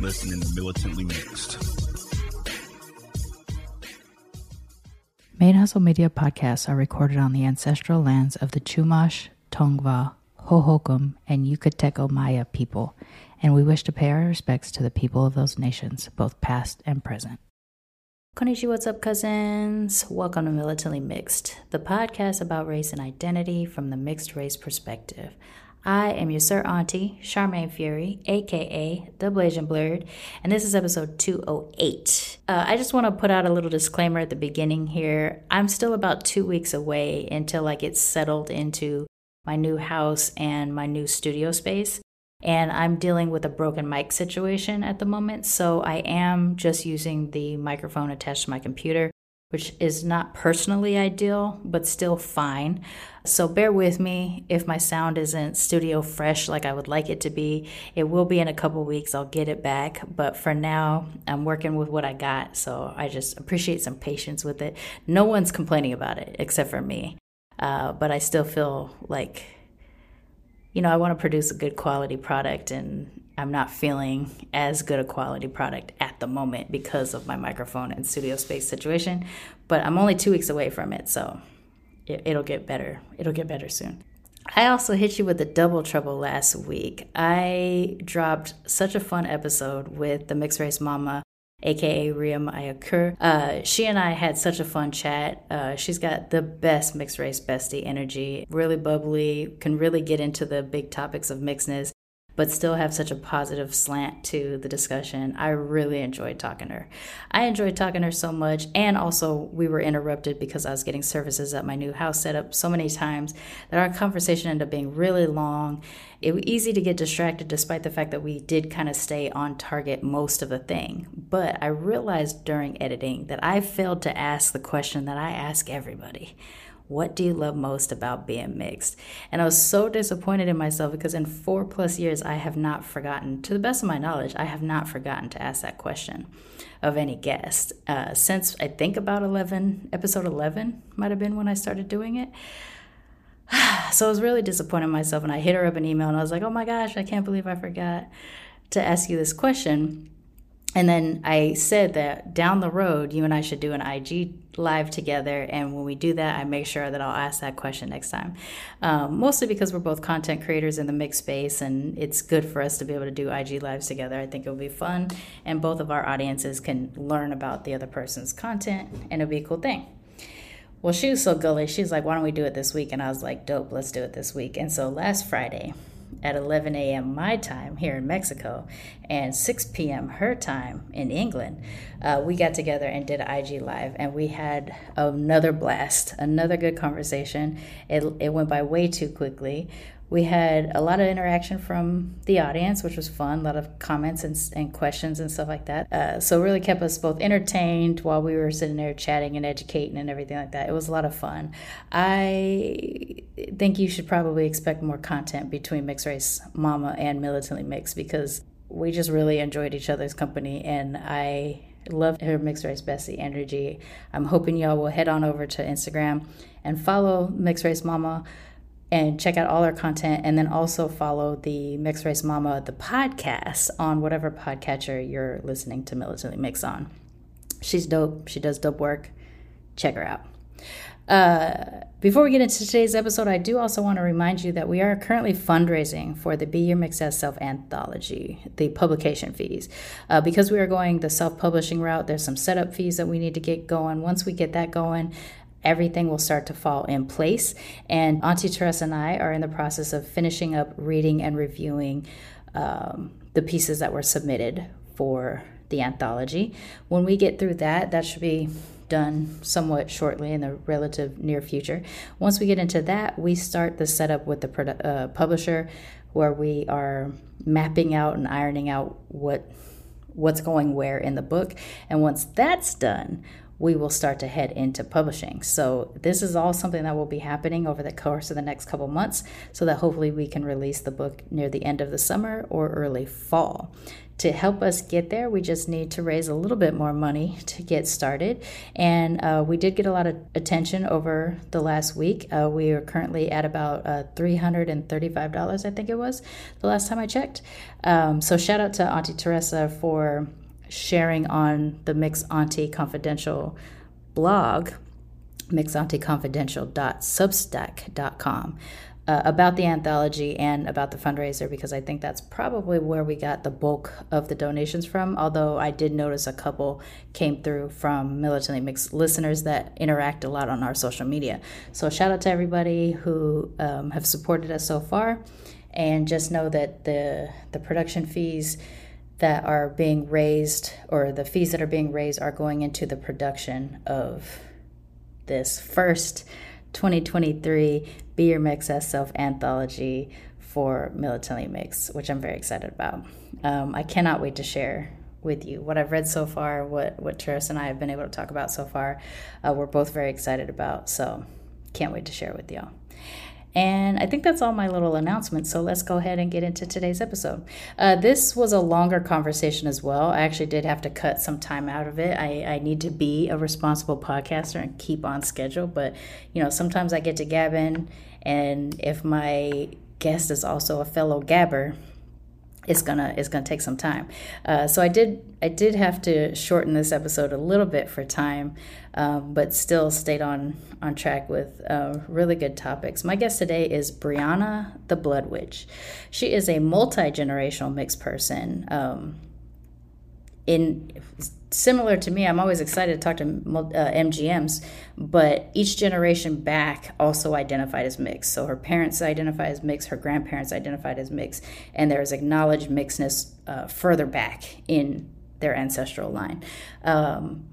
listening to Militantly Mixed. Main Hustle Media podcasts are recorded on the ancestral lands of the Chumash, Tongva, Hohokam, and Yucateco Maya people, and we wish to pay our respects to the people of those nations, both past and present. Konnichiwa, what's up, cousins? Welcome to Militantly Mixed, the podcast about race and identity from the mixed race perspective. I am your Sir Auntie, Sharmane Fury, aka The Blasian Blurred, and this is episode 208. Uh, I just want to put out a little disclaimer at the beginning here. I'm still about two weeks away until I get settled into my new house and my new studio space. And I'm dealing with a broken mic situation at the moment, so I am just using the microphone attached to my computer which is not personally ideal, but still fine. So bear with me if my sound isn't studio fresh like I would like it to be. It will be in a couple weeks, I'll get it back. But for now, I'm working with what I got. So I just appreciate some patience with it. No one's complaining about it except for me. Uh, but I still feel like, you know, I want to produce a good quality product and I'm not feeling as good a quality product at the moment because of my microphone and studio space situation. But I'm only two weeks away from it, so it, it'll get better. It'll get better soon. I also hit you with a double trouble last week. I dropped such a fun episode with the mixed race mama, aka Riyam Ayakur. Uh, she and I had such a fun chat. Uh, she's got the best mixed race bestie energy, really bubbly, can really get into the big topics of mixedness but still have such a positive slant to the discussion. I really enjoyed talking to her. I enjoyed talking to her so much, and also we were interrupted because I was getting services at my new house set up so many times that our conversation ended up being really long. It was easy to get distracted despite the fact that we did kind of stay on target most of the thing. But I realized during editing that I failed to ask the question that I ask everybody what do you love most about being mixed? And I was so disappointed in myself because in four plus years, I have not forgotten, to the best of my knowledge, I have not forgotten to ask that question of any guest. Uh, since I think about 11, episode 11 might have been when I started doing it. so I was really disappointed in myself. And I hit her up an email and I was like, oh my gosh, I can't believe I forgot to ask you this question. And then I said that down the road, you and I should do an IG live together. And when we do that, I make sure that I'll ask that question next time. Um, mostly because we're both content creators in the mixed space, and it's good for us to be able to do IG lives together. I think it'll be fun, and both of our audiences can learn about the other person's content, and it'll be a cool thing. Well, she was so gully. She's like, why don't we do it this week? And I was like, dope, let's do it this week. And so last Friday, at 11 a.m. my time here in Mexico and 6 p.m. her time in England, uh, we got together and did IG Live and we had another blast, another good conversation. It, it went by way too quickly we had a lot of interaction from the audience, which was fun, a lot of comments and, and questions and stuff like that. Uh, so, it really kept us both entertained while we were sitting there chatting and educating and everything like that. It was a lot of fun. I think you should probably expect more content between Mixed Race Mama and Militantly Mixed because we just really enjoyed each other's company and I love her mixed race bessie energy. I'm hoping y'all will head on over to Instagram and follow Mixed Race Mama and check out all our content and then also follow the mixed race mama the podcast on whatever podcatcher you're listening to militantly mix on she's dope she does dope work check her out uh, before we get into today's episode, I do also want to remind you that we are currently fundraising for the Be Your as Self anthology, the publication fees. Uh, because we are going the self publishing route, there's some setup fees that we need to get going. Once we get that going, everything will start to fall in place. And Auntie Teresa and I are in the process of finishing up reading and reviewing um, the pieces that were submitted for the anthology. When we get through that, that should be done somewhat shortly in the relative near future. Once we get into that, we start the setup with the produ- uh, publisher where we are mapping out and ironing out what what's going where in the book. And once that's done, we will start to head into publishing. So, this is all something that will be happening over the course of the next couple months so that hopefully we can release the book near the end of the summer or early fall. To help us get there, we just need to raise a little bit more money to get started. And uh, we did get a lot of attention over the last week. Uh, we are currently at about uh, $335, I think it was the last time I checked. Um, so, shout out to Auntie Teresa for sharing on the Mix Auntie Confidential blog, mixauntie.confidential.substack.com. Uh, about the anthology and about the fundraiser because I think that's probably where we got the bulk of the donations from. Although I did notice a couple came through from Militantly Mixed listeners that interact a lot on our social media. So shout out to everybody who um, have supported us so far, and just know that the the production fees that are being raised or the fees that are being raised are going into the production of this first 2023 Be Your Mix Self anthology for Militantly Mix, which I'm very excited about. Um, I cannot wait to share with you what I've read so far, what what Teresa and I have been able to talk about so far. Uh, we're both very excited about, so can't wait to share with y'all. And I think that's all my little announcements. So let's go ahead and get into today's episode. Uh, this was a longer conversation as well. I actually did have to cut some time out of it. I, I need to be a responsible podcaster and keep on schedule. But, you know, sometimes I get to gabbing, and if my guest is also a fellow gabber, it's gonna it's gonna take some time. Uh, so I did I did have to shorten this episode a little bit for time, um, but still stayed on on track with uh, really good topics. My guest today is Brianna the Blood Witch. She is a multi generational mixed person. Um, in similar to me, I'm always excited to talk to uh, MGMs, but each generation back also identified as mixed. So her parents identified as mixed, her grandparents identified as mixed, and there's acknowledged mixedness uh, further back in their ancestral line. Um,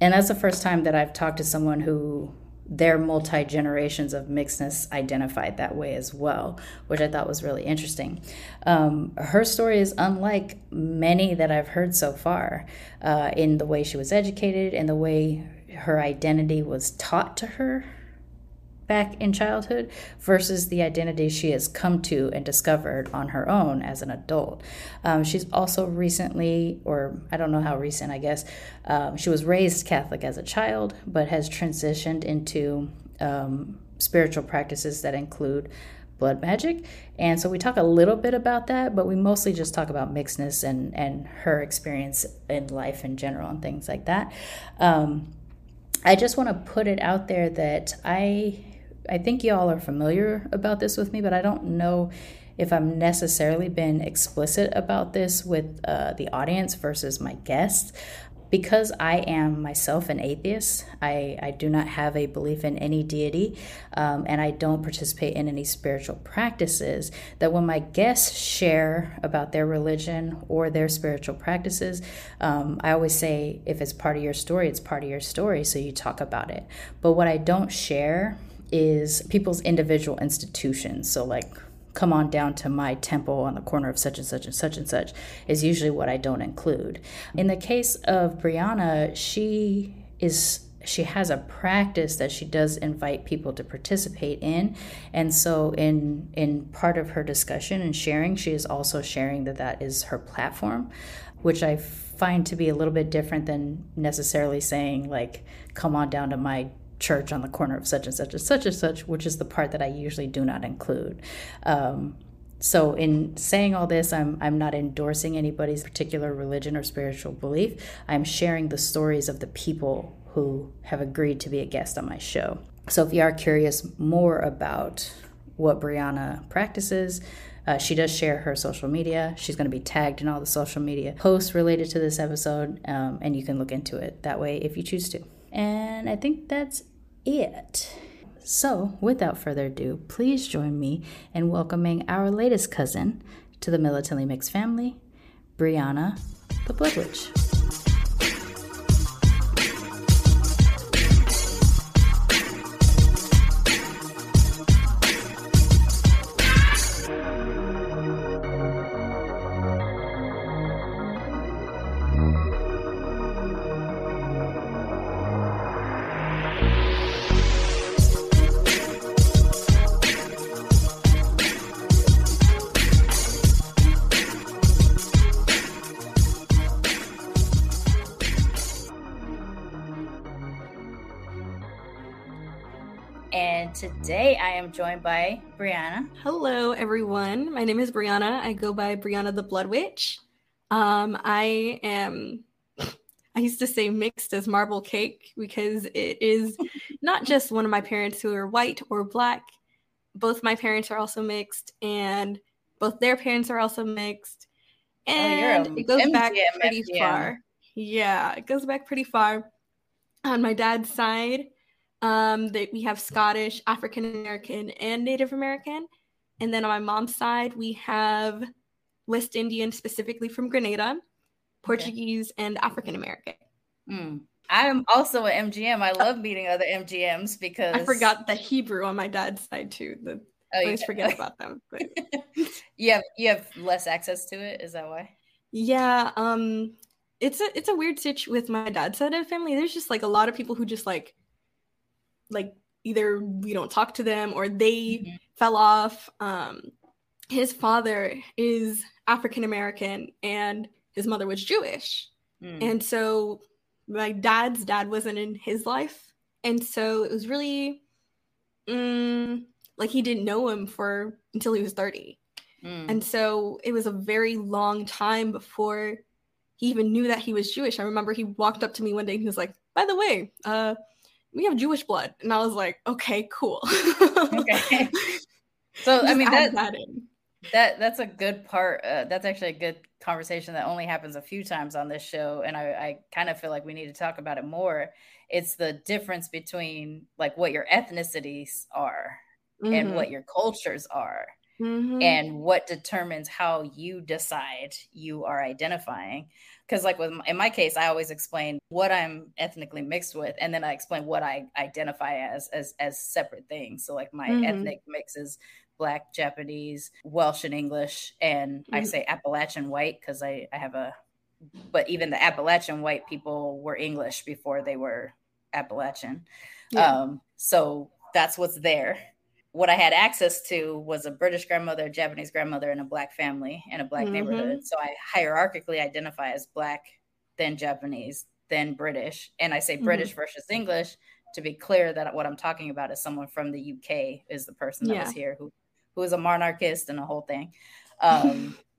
and that's the first time that I've talked to someone who their multi generations of mixedness identified that way as well, which I thought was really interesting. Um, her story is unlike many that I've heard so far uh, in the way she was educated and the way her identity was taught to her back in childhood versus the identity she has come to and discovered on her own as an adult. Um, she's also recently, or I don't know how recent, I guess, um, she was raised Catholic as a child, but has transitioned into um, spiritual practices that include blood magic. And so we talk a little bit about that, but we mostly just talk about mixedness and, and her experience in life in general and things like that. Um, I just want to put it out there that I I think y'all are familiar about this with me, but I don't know if I'm necessarily been explicit about this with uh, the audience versus my guests. Because I am myself an atheist, I, I do not have a belief in any deity, um, and I don't participate in any spiritual practices. That when my guests share about their religion or their spiritual practices, um, I always say if it's part of your story, it's part of your story, so you talk about it. But what I don't share is people's individual institutions. So, like, come on down to my temple on the corner of such and such and such and such is usually what I don't include. In the case of Brianna, she is she has a practice that she does invite people to participate in and so in in part of her discussion and sharing she is also sharing that that is her platform which i find to be a little bit different than necessarily saying like come on down to my church on the corner of such and such and such and such, which is the part that I usually do not include. Um, so, in saying all this, I'm, I'm not endorsing anybody's particular religion or spiritual belief. I'm sharing the stories of the people who have agreed to be a guest on my show. So, if you are curious more about what Brianna practices, uh, she does share her social media. She's going to be tagged in all the social media posts related to this episode, um, and you can look into it that way if you choose to. And I think that's it. So, without further ado, please join me in welcoming our latest cousin to the Militantly Mixed family, Brianna the Blood Witch. Joined by Brianna. Hello, everyone. My name is Brianna. I go by Brianna the Blood Witch. Um, I am, I used to say mixed as marble cake because it is not just one of my parents who are white or black. Both my parents are also mixed, and both their parents are also mixed. And oh, it goes MGM, back pretty MGM. far. Yeah, it goes back pretty far. On my dad's side, um, that we have Scottish, African American, and Native American. And then on my mom's side, we have West Indian, specifically from Grenada, Portuguese, okay. and African American. Mm. I am also an MGM. I love meeting other MGMs because I forgot the Hebrew on my dad's side too. The oh, I always yeah. forget about them. But... you have you have less access to it. Is that why? Yeah. Um. It's a it's a weird stitch with my dad's side of family. There's just like a lot of people who just like like either we don't talk to them or they mm-hmm. fell off. Um, his father is African American and his mother was Jewish. Mm. And so my dad's dad wasn't in his life. And so it was really mm, like he didn't know him for until he was 30. Mm. And so it was a very long time before he even knew that he was Jewish. I remember he walked up to me one day and he was like, by the way, uh, we have Jewish blood. And I was like, okay, cool. okay. So I mean that, that that that's a good part. Uh, that's actually a good conversation that only happens a few times on this show, and I, I kind of feel like we need to talk about it more. It's the difference between like what your ethnicities are mm-hmm. and what your cultures are. Mm-hmm. and what determines how you decide you are identifying because like with in my case i always explain what i'm ethnically mixed with and then i explain what i identify as as as separate things so like my mm-hmm. ethnic mix is black japanese welsh and english and mm-hmm. i say appalachian white because i i have a but even the appalachian white people were english before they were appalachian yeah. um so that's what's there what I had access to was a British grandmother, a Japanese grandmother, and a black family in a black mm-hmm. neighborhood. So I hierarchically identify as black, then Japanese, then British. And I say mm-hmm. British versus English to be clear that what I'm talking about is someone from the UK is the person that yeah. was here who who is a monarchist and a whole thing. Um,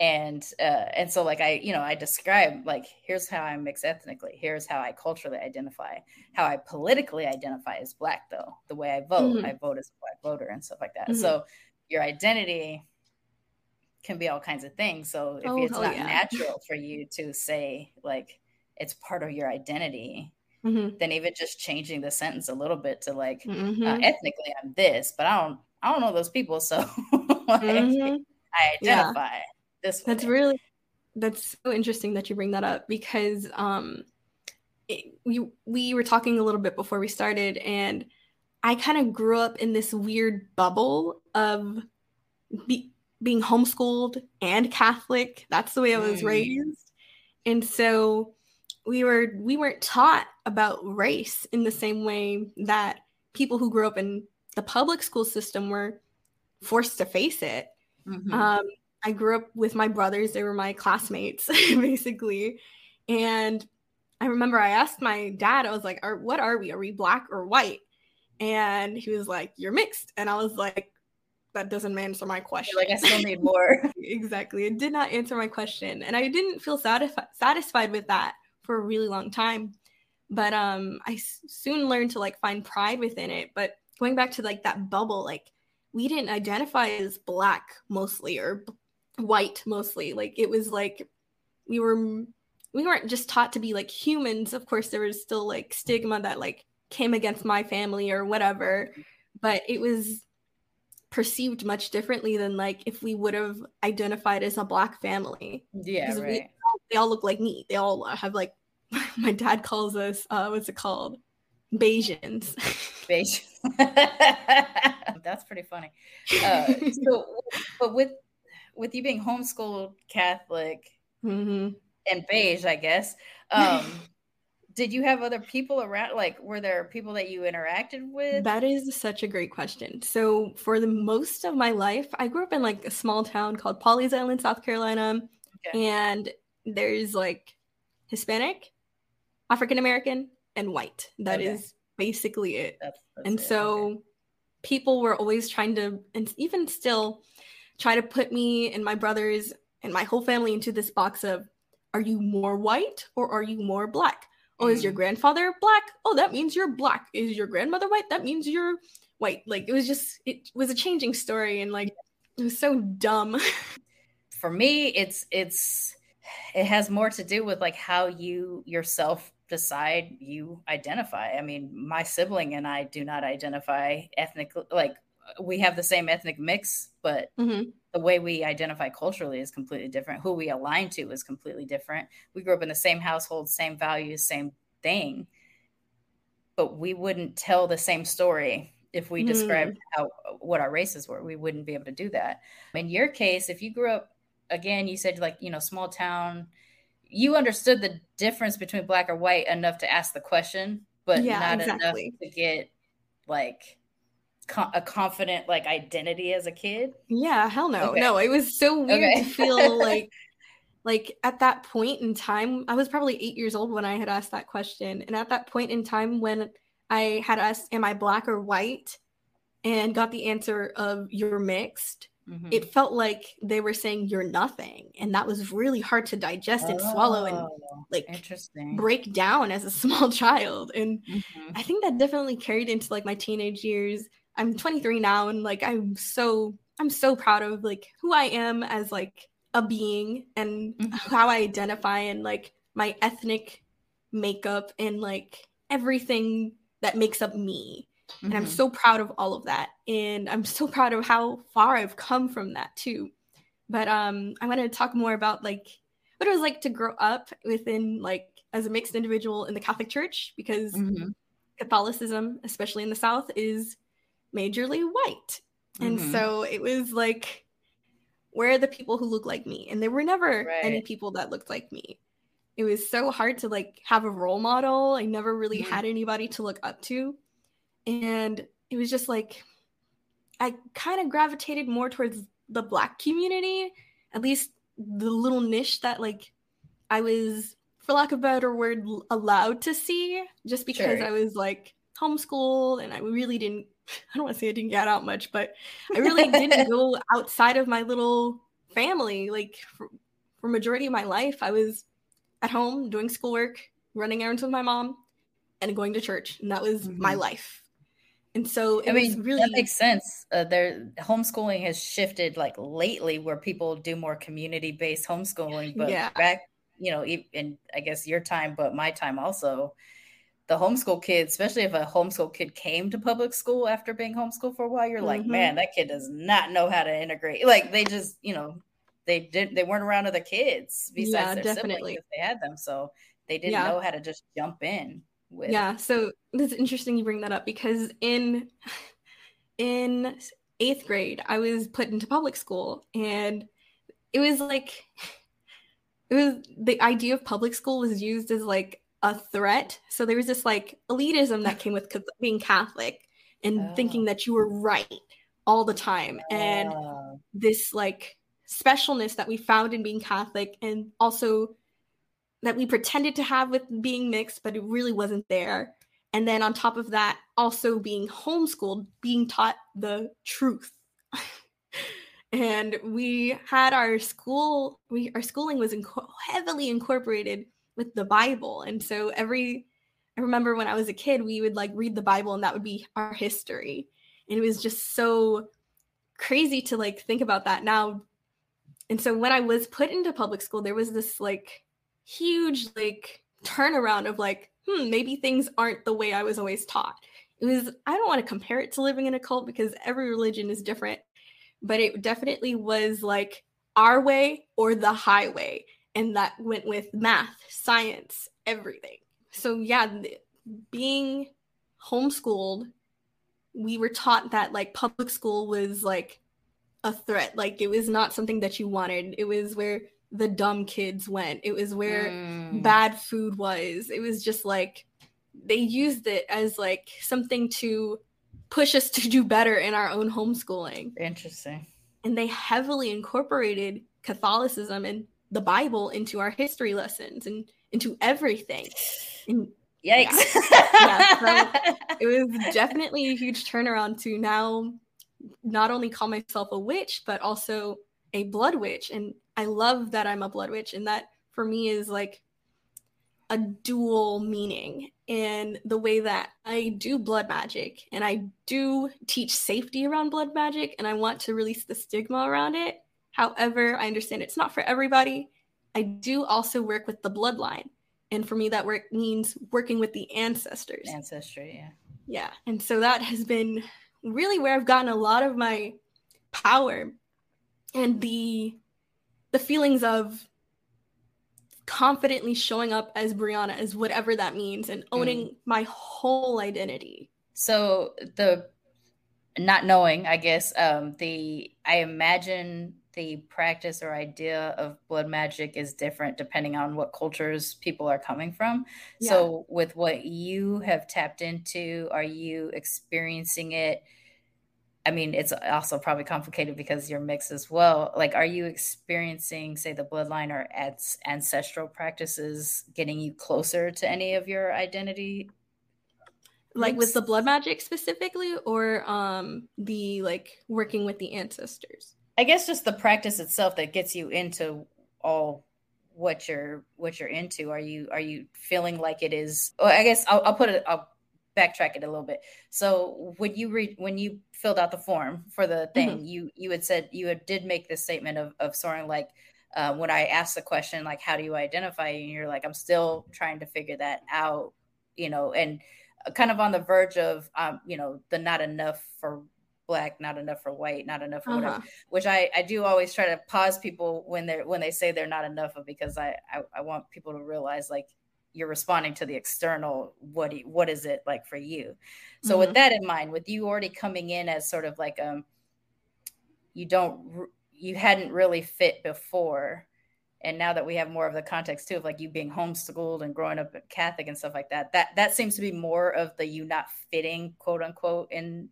and uh, and so like I you know I describe like here's how I mix ethnically, here's how I culturally identify, how I politically identify as black though. The way I vote, mm-hmm. I vote as a black voter and stuff like that. Mm-hmm. So your identity can be all kinds of things. So if oh, it's not yeah. natural for you to say like it's part of your identity, mm-hmm. then even just changing the sentence a little bit to like uh, mm-hmm. ethnically I'm this, but I don't I don't know those people, so like, mm-hmm. I identify. Yeah this. That's really that's so interesting that you bring that up because um it, we we were talking a little bit before we started and I kind of grew up in this weird bubble of be, being homeschooled and Catholic. That's the way I was mm. raised. And so we were we weren't taught about race in the same way that people who grew up in the public school system were forced to face it. Mm-hmm. Um, I grew up with my brothers. They were my classmates, basically. And I remember I asked my dad, I was like, are, what are we? Are we black or white? And he was like, you're mixed. And I was like, that doesn't answer my question. Like I still need more. exactly. It did not answer my question. And I didn't feel satisfi- satisfied with that for a really long time. But um, I s- soon learned to like find pride within it. But going back to like that bubble, like we didn't identify as black mostly or white mostly. Like it was like we were we weren't just taught to be like humans. Of course, there was still like stigma that like came against my family or whatever, but it was perceived much differently than like if we would have identified as a black family. Yeah, right. We, they all look like me. They all have like my dad calls us uh what's it called? Bayesians. Bayesians. That's pretty funny. Uh, so, but with with you being homeschooled Catholic mm-hmm. and beige, I guess. Um, did you have other people around? Like, were there people that you interacted with? That is such a great question. So, for the most of my life, I grew up in like a small town called Pawleys Island, South Carolina, okay. and there's like Hispanic, African American, and white. That okay. is basically it. That's, that's and it. so. Okay people were always trying to, and even still, try to put me and my brothers and my whole family into this box of are you more white or are you more black? Oh, is your mm. grandfather black? Oh, that means you're black. Is your grandmother white? That means you're white. Like it was just it was a changing story and like it was so dumb. For me, it's it's it has more to do with like how you yourself decide you identify. I mean, my sibling and I do not identify ethnically like we have the same ethnic mix, but mm-hmm. the way we identify culturally is completely different. Who we align to is completely different. We grew up in the same household, same values, same thing, but we wouldn't tell the same story if we mm-hmm. described how what our races were. We wouldn't be able to do that. In your case, if you grew up again, you said like you know small town, you understood the difference between black or white enough to ask the question, but yeah, not exactly. enough to get like a confident like identity as a kid? Yeah, hell no. Okay. No, it was so weird okay. to feel like like at that point in time, I was probably 8 years old when I had asked that question. And at that point in time when I had asked am I black or white and got the answer of you're mixed, mm-hmm. it felt like they were saying you're nothing and that was really hard to digest and oh, swallow and oh, like interesting break down as a small child and mm-hmm. i think that definitely carried into like my teenage years I'm 23 now and like I'm so I'm so proud of like who I am as like a being and mm-hmm. how I identify and like my ethnic makeup and like everything that makes up me. Mm-hmm. And I'm mm-hmm. so proud of all of that. And I'm so proud of how far I've come from that too. But um I want to talk more about like what it was like to grow up within like as a mixed individual in the Catholic Church because mm-hmm. Catholicism, especially in the South, is majorly white. Mm-hmm. And so it was like, where are the people who look like me? And there were never right. any people that looked like me. It was so hard to like have a role model. I never really mm-hmm. had anybody to look up to. And it was just like, I kind of gravitated more towards the black community, at least the little niche that like I was, for lack of a better word, allowed to see just because sure. I was like homeschooled and I really didn't I don't want to say I didn't get out much, but I really didn't go outside of my little family. Like for, for majority of my life, I was at home doing schoolwork, running errands with my mom, and going to church, and that was mm-hmm. my life. And so I mean, really that makes sense. Uh, there, homeschooling has shifted like lately, where people do more community-based homeschooling. But yeah. back, you know, in I guess your time, but my time also, the homeschool kids, especially if a homeschool kid came to public school after being homeschooled for a while, you're mm-hmm. like, man, that kid does not know how to integrate. Like they just, you know, they didn't they weren't around other kids besides yeah, their definitely. siblings if they had them. So they didn't yeah. know how to just jump in with Yeah. So it's interesting you bring that up because in in eighth grade, I was put into public school and it was like it was the idea of public school was used as like a threat. So there was this like elitism that came with being Catholic and oh. thinking that you were right all the time. And oh. this like specialness that we found in being Catholic and also that we pretended to have with being mixed, but it really wasn't there. And then on top of that, also being homeschooled, being taught the truth. and we had our school, we our schooling was inco- heavily incorporated with the Bible. And so every I remember when I was a kid, we would like read the Bible and that would be our history. And it was just so crazy to like think about that now. And so when I was put into public school, there was this like huge like turnaround of like, hmm, maybe things aren't the way I was always taught. It was, I don't want to compare it to living in a cult because every religion is different, but it definitely was like our way or the highway and that went with math, science, everything. So yeah, being homeschooled, we were taught that like public school was like a threat. Like it was not something that you wanted. It was where the dumb kids went. It was where mm. bad food was. It was just like they used it as like something to push us to do better in our own homeschooling. Interesting. And they heavily incorporated Catholicism and the Bible into our history lessons and into everything. And Yikes. Yeah. yeah so it was definitely a huge turnaround to now not only call myself a witch, but also a blood witch. And I love that I'm a blood witch. And that for me is like a dual meaning in the way that I do blood magic and I do teach safety around blood magic and I want to release the stigma around it. However, I understand it's not for everybody. I do also work with the bloodline. And for me, that work means working with the ancestors. Ancestry, yeah. Yeah. And so that has been really where I've gotten a lot of my power and the the feelings of confidently showing up as Brianna, as whatever that means, and owning mm. my whole identity. So the not knowing, I guess, um, the I imagine the practice or idea of blood magic is different depending on what cultures people are coming from. Yeah. So with what you have tapped into, are you experiencing it? I mean, it's also probably complicated because you're mixed as well. Like, are you experiencing, say, the bloodline or ancestral practices getting you closer to any of your identity? Like with the blood magic specifically, or um the like working with the ancestors? I guess just the practice itself that gets you into all what you're what you're into. Are you are you feeling like it is? Well, I guess I'll, I'll put it. I'll backtrack it a little bit. So when you read when you filled out the form for the thing, mm-hmm. you you had said you had, did make this statement of of soaring like uh, when I asked the question like how do you identify and you're like I'm still trying to figure that out, you know, and kind of on the verge of um, you know the not enough for black not enough for white not enough for uh-huh. whatever which I, I do always try to pause people when they're when they say they're not enough of because I, I i want people to realize like you're responding to the external what you, what is it like for you so mm-hmm. with that in mind with you already coming in as sort of like um you don't you hadn't really fit before and now that we have more of the context too of like you being homeschooled and growing up catholic and stuff like that that that seems to be more of the you not fitting quote unquote in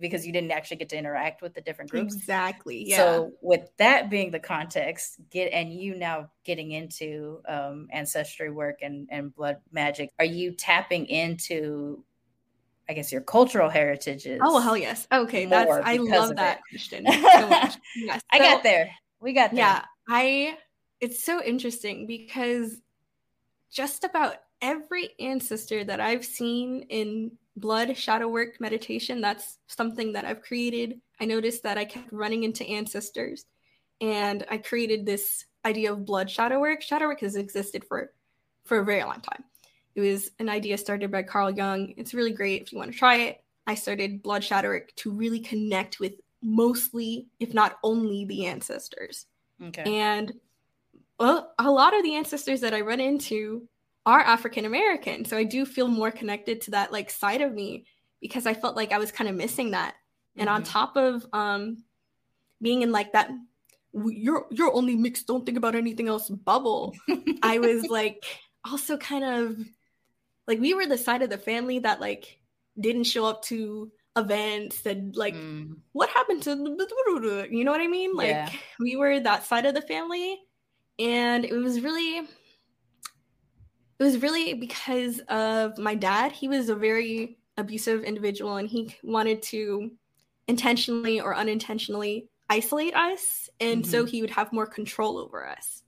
because you didn't actually get to interact with the different groups. Exactly. Yeah. So with that being the context, get and you now getting into um, ancestry work and and blood magic, are you tapping into I guess your cultural heritages. Oh hell yes. Okay, that's I love that it. question so much. Yes. I got there. We got there. Yeah. I it's so interesting because just about every ancestor that I've seen in blood shadow work meditation. That's something that I've created. I noticed that I kept running into ancestors and I created this idea of blood shadow work. Shadow work has existed for for a very long time. It was an idea started by Carl Jung. It's really great if you want to try it. I started blood shadow work to really connect with mostly, if not only, the ancestors. Okay. And well, a lot of the ancestors that I run into are African American. So I do feel more connected to that like side of me because I felt like I was kind of missing that. And mm-hmm. on top of um being in like that you're you're only mixed, don't think about anything else bubble. I was like also kind of like we were the side of the family that like didn't show up to events and like mm. what happened to you know what I mean? Like yeah. we were that side of the family and it was really it was really because of my dad. He was a very abusive individual and he wanted to intentionally or unintentionally isolate us. And mm-hmm. so he would have more control over us.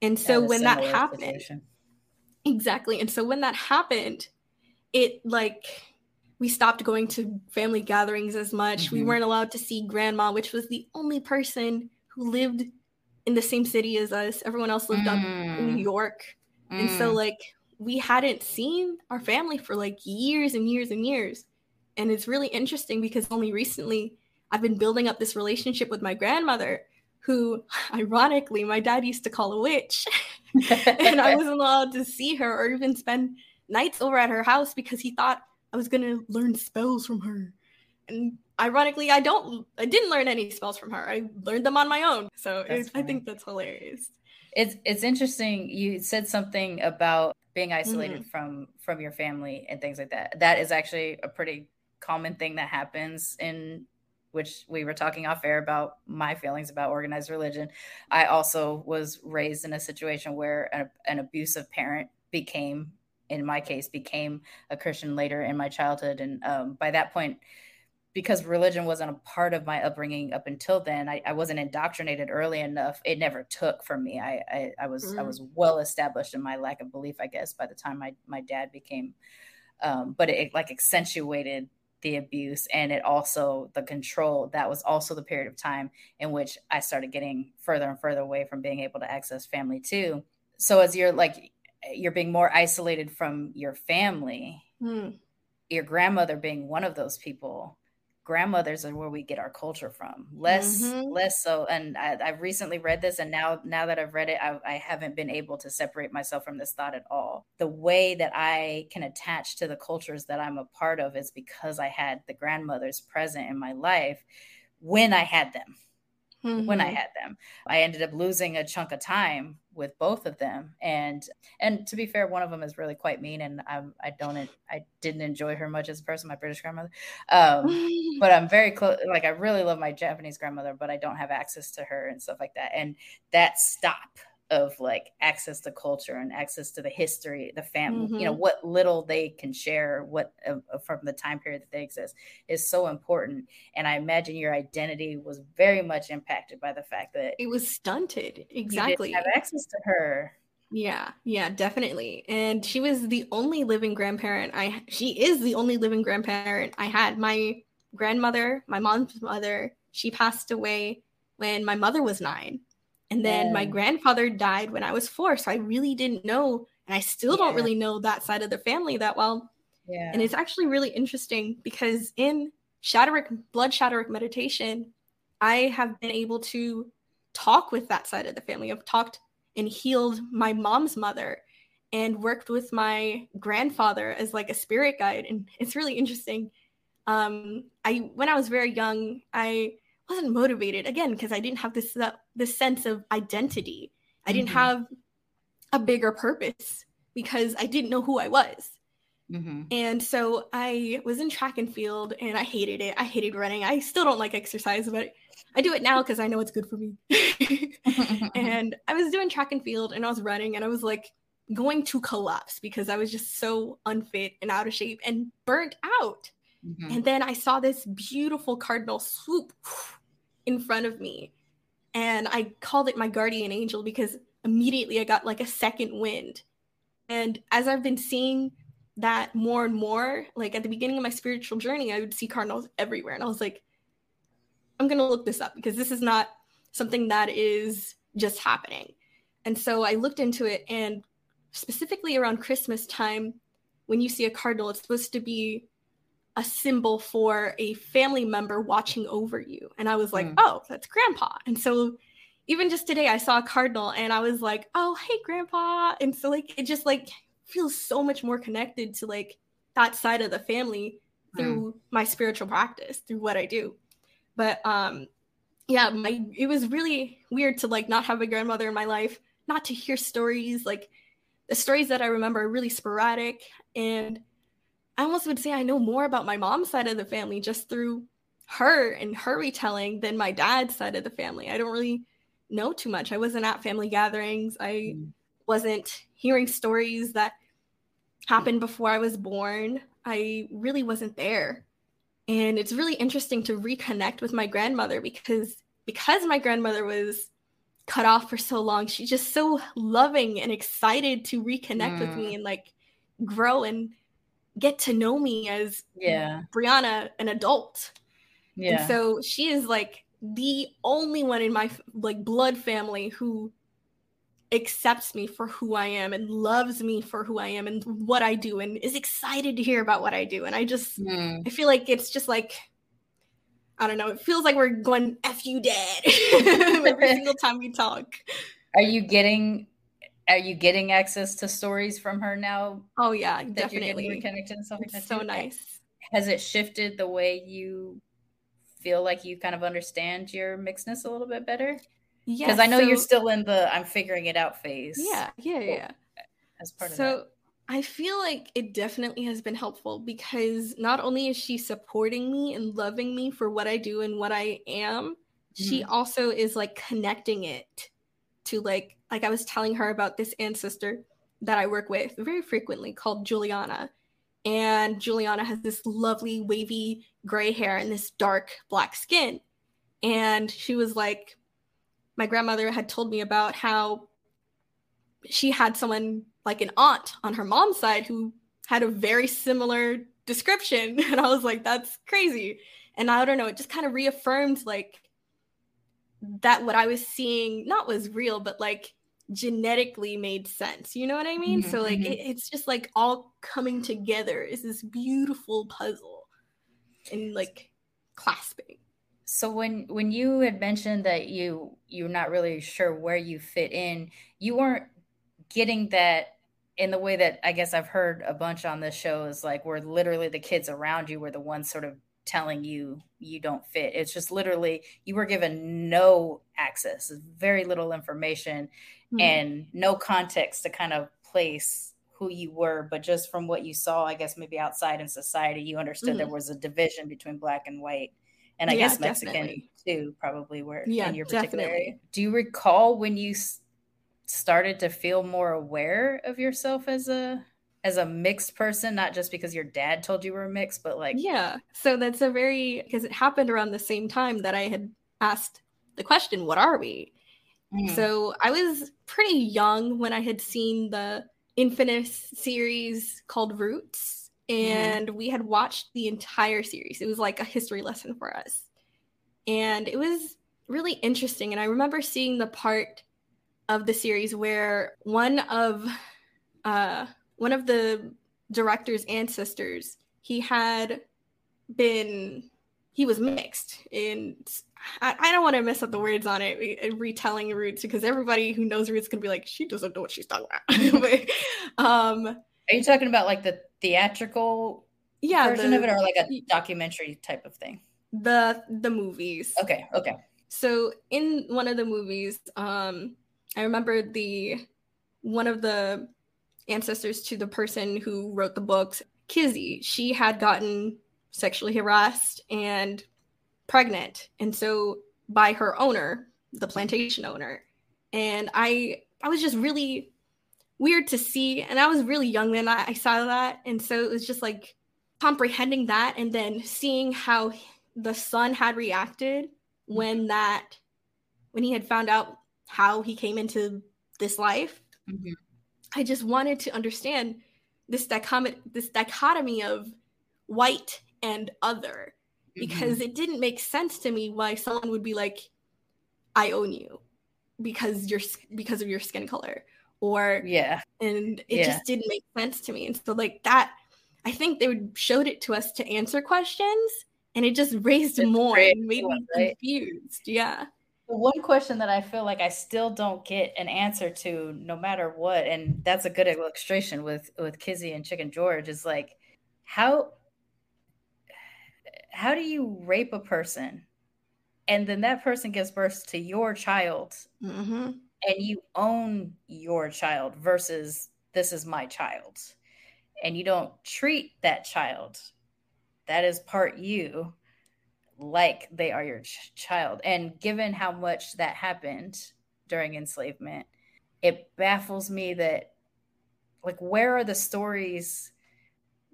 And so when that happened, exactly. And so when that happened, it like we stopped going to family gatherings as much. Mm-hmm. We weren't allowed to see grandma, which was the only person who lived in the same city as us. Everyone else lived mm. up in New mm. York. Mm. And so mm. like we hadn't seen our family for like years and years and years. And it's really interesting because only recently I've been building up this relationship with my grandmother, who, ironically, my dad used to call a witch. and I wasn't allowed to see her or even spend nights over at her house because he thought I was going to learn spells from her. And ironically, I don't, I didn't learn any spells from her. I learned them on my own. So I think that's hilarious. It's, it's interesting. You said something about being isolated mm-hmm. from from your family and things like that that is actually a pretty common thing that happens in which we were talking off air about my feelings about organized religion i also was raised in a situation where a, an abusive parent became in my case became a christian later in my childhood and um, by that point because religion wasn't a part of my upbringing up until then I, I wasn't indoctrinated early enough it never took for me i i, I was mm. i was well established in my lack of belief i guess by the time my, my dad became um, but it, it like accentuated the abuse and it also the control that was also the period of time in which i started getting further and further away from being able to access family too so as you're like you're being more isolated from your family mm. your grandmother being one of those people grandmothers are where we get our culture from. Less mm-hmm. less so and I, have recently read this and now now that i've read it I, I haven't been able to separate myself from this thought at all. The way that i can attach to the cultures that i'm a part of is because i had the grandmothers present in my life when i had them mm-hmm. when I mm-hmm. had them. I ended up losing a chunk of time with both of them, and and to be fair, one of them is really quite mean, and I'm I don't I didn't enjoy her much as a person, my British grandmother. Um, but I'm very close. Like I really love my Japanese grandmother, but I don't have access to her and stuff like that. And that stop of like access to culture and access to the history, the family, mm-hmm. you know, mm-hmm. what little they can share, what uh, from the time period that they exist is so important. And I imagine your identity was very much impacted by the fact that it was stunted. Exactly. have access to her. Yeah, yeah, definitely. And she was the only living grandparent I she is the only living grandparent I had. My grandmother, my mom's mother, she passed away when my mother was 9. And then yeah. my grandfather died when I was four. So I really didn't know, and I still yeah. don't really know that side of the family that well. Yeah. And it's actually really interesting because in shadow work, Blood shadow work meditation, I have been able to talk with that side of the family. I've talked and healed my mom's mother and worked with my grandfather as like a spirit guide. And it's really interesting. Um, I when I was very young, I wasn't motivated again because I didn't have this uh, this sense of identity. I didn't mm-hmm. have a bigger purpose because I didn't know who I was. Mm-hmm. And so I was in track and field and I hated it. I hated running. I still don't like exercise, but I do it now because I know it's good for me. and I was doing track and field and I was running and I was like going to collapse because I was just so unfit and out of shape and burnt out. Mm-hmm. And then I saw this beautiful cardinal swoop in front of me. And I called it my guardian angel because immediately I got like a second wind. And as I've been seeing that more and more, like at the beginning of my spiritual journey, I would see cardinals everywhere. And I was like, I'm going to look this up because this is not something that is just happening. And so I looked into it, and specifically around Christmas time, when you see a cardinal, it's supposed to be a symbol for a family member watching over you. And I was like, mm. oh, that's grandpa. And so even just today, I saw a cardinal and I was like, oh, hey, grandpa. And so, like, it just like feels so much more connected to like that side of the family through mm. my spiritual practice, through what I do. But, um, yeah, my it was really weird to like not have a grandmother in my life, not to hear stories like the stories that I remember are really sporadic and I almost would say I know more about my mom's side of the family just through her and her retelling than my dad's side of the family. I don't really know too much. I wasn't at family gatherings. I mm. wasn't hearing stories that happened before I was born. I really wasn't there. And it's really interesting to reconnect with my grandmother because because my grandmother was cut off for so long, she's just so loving and excited to reconnect mm. with me mm. and like grow and get to know me as yeah Brianna, an adult. Yeah. And so she is like the only one in my like blood family who accepts me for who I am and loves me for who I am and what I do and is excited to hear about what I do. And I just mm. I feel like it's just like I don't know, it feels like we're going F you dead every single time we talk. Are you getting are you getting access to stories from her now? Oh yeah, definitely. reconnected and stuff like. So nice. Has it shifted the way you feel like you kind of understand your mixedness a little bit better? Yeah. Because I know so, you're still in the I'm figuring it out phase. Yeah, yeah, yeah. As part of it. so, that. I feel like it definitely has been helpful because not only is she supporting me and loving me for what I do and what I am, mm-hmm. she also is like connecting it to like like I was telling her about this ancestor that I work with very frequently called Juliana. And Juliana has this lovely wavy gray hair and this dark black skin. And she was like, my grandmother had told me about how she had someone like an aunt on her mom's side who had a very similar description. And I was like, that's crazy. And I don't know, it just kind of reaffirmed like that what I was seeing not was real, but like genetically made sense. You know what I mean? Mm-hmm, so like mm-hmm. it, it's just like all coming together is this beautiful puzzle and like clasping. So when when you had mentioned that you you're not really sure where you fit in, you weren't getting that in the way that I guess I've heard a bunch on this show is like where literally the kids around you were the ones sort of telling you you don't fit. It's just literally you were given no access, very little information, mm-hmm. and no context to kind of place who you were. But just from what you saw, I guess maybe outside in society, you understood mm-hmm. there was a division between black and white. And I yeah, guess Mexican definitely. too, probably were yeah, in your particular definitely. area. Do you recall when you started to feel more aware of yourself as a as a mixed person, not just because your dad told you were mixed, but like yeah. So that's a very because it happened around the same time that I had asked the question, "What are we?" Mm. So I was pretty young when I had seen the Infamous series called Roots, mm-hmm. and mm. we had watched the entire series. It was like a history lesson for us, and it was really interesting. And I remember seeing the part of the series where one of uh, one of the director's ancestors, he had been he was mixed and I, I don't want to mess up the words on it retelling roots because everybody who knows roots can be like she doesn't know what she's talking about. But, um are you talking about like the theatrical yeah version the, of it or like a documentary type of thing? The the movies. Okay okay. So in one of the movies um i remember the one of the ancestors to the person who wrote the books, Kizzy, she had gotten sexually harassed and pregnant. And so by her owner, the plantation owner. And I I was just really weird to see. And I was really young then I, I saw that. And so it was just like comprehending that and then seeing how the son had reacted when that when he had found out how he came into this life. Mm-hmm. I just wanted to understand this dichotomy, this dichotomy of white and other, because mm-hmm. it didn't make sense to me why someone would be like, "I own you," because you're because of your skin color, or yeah, and it yeah. just didn't make sense to me. And so like that, I think they would showed it to us to answer questions, and it just raised it's more and made me right? confused. One question that I feel like I still don't get an answer to, no matter what, and that's a good illustration with with Kizzy and Chicken George is like how how do you rape a person, and then that person gives birth to your child, mm-hmm. and you own your child versus this is my child, and you don't treat that child. That is part you like they are your ch- child. And given how much that happened during enslavement, it baffles me that, like, where are the stories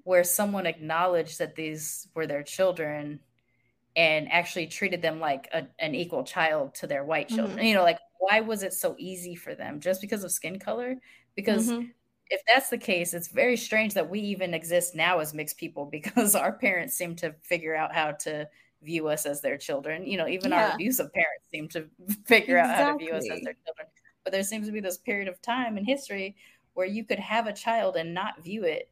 where someone acknowledged that these were their children and actually treated them like a, an equal child to their white children? Mm-hmm. You know, like, why was it so easy for them? Just because of skin color? Because mm-hmm if that's the case, it's very strange that we even exist now as mixed people because our parents seem to figure out how to view us as their children. You know, even yeah. our abusive parents seem to figure exactly. out how to view us as their children. But there seems to be this period of time in history where you could have a child and not view it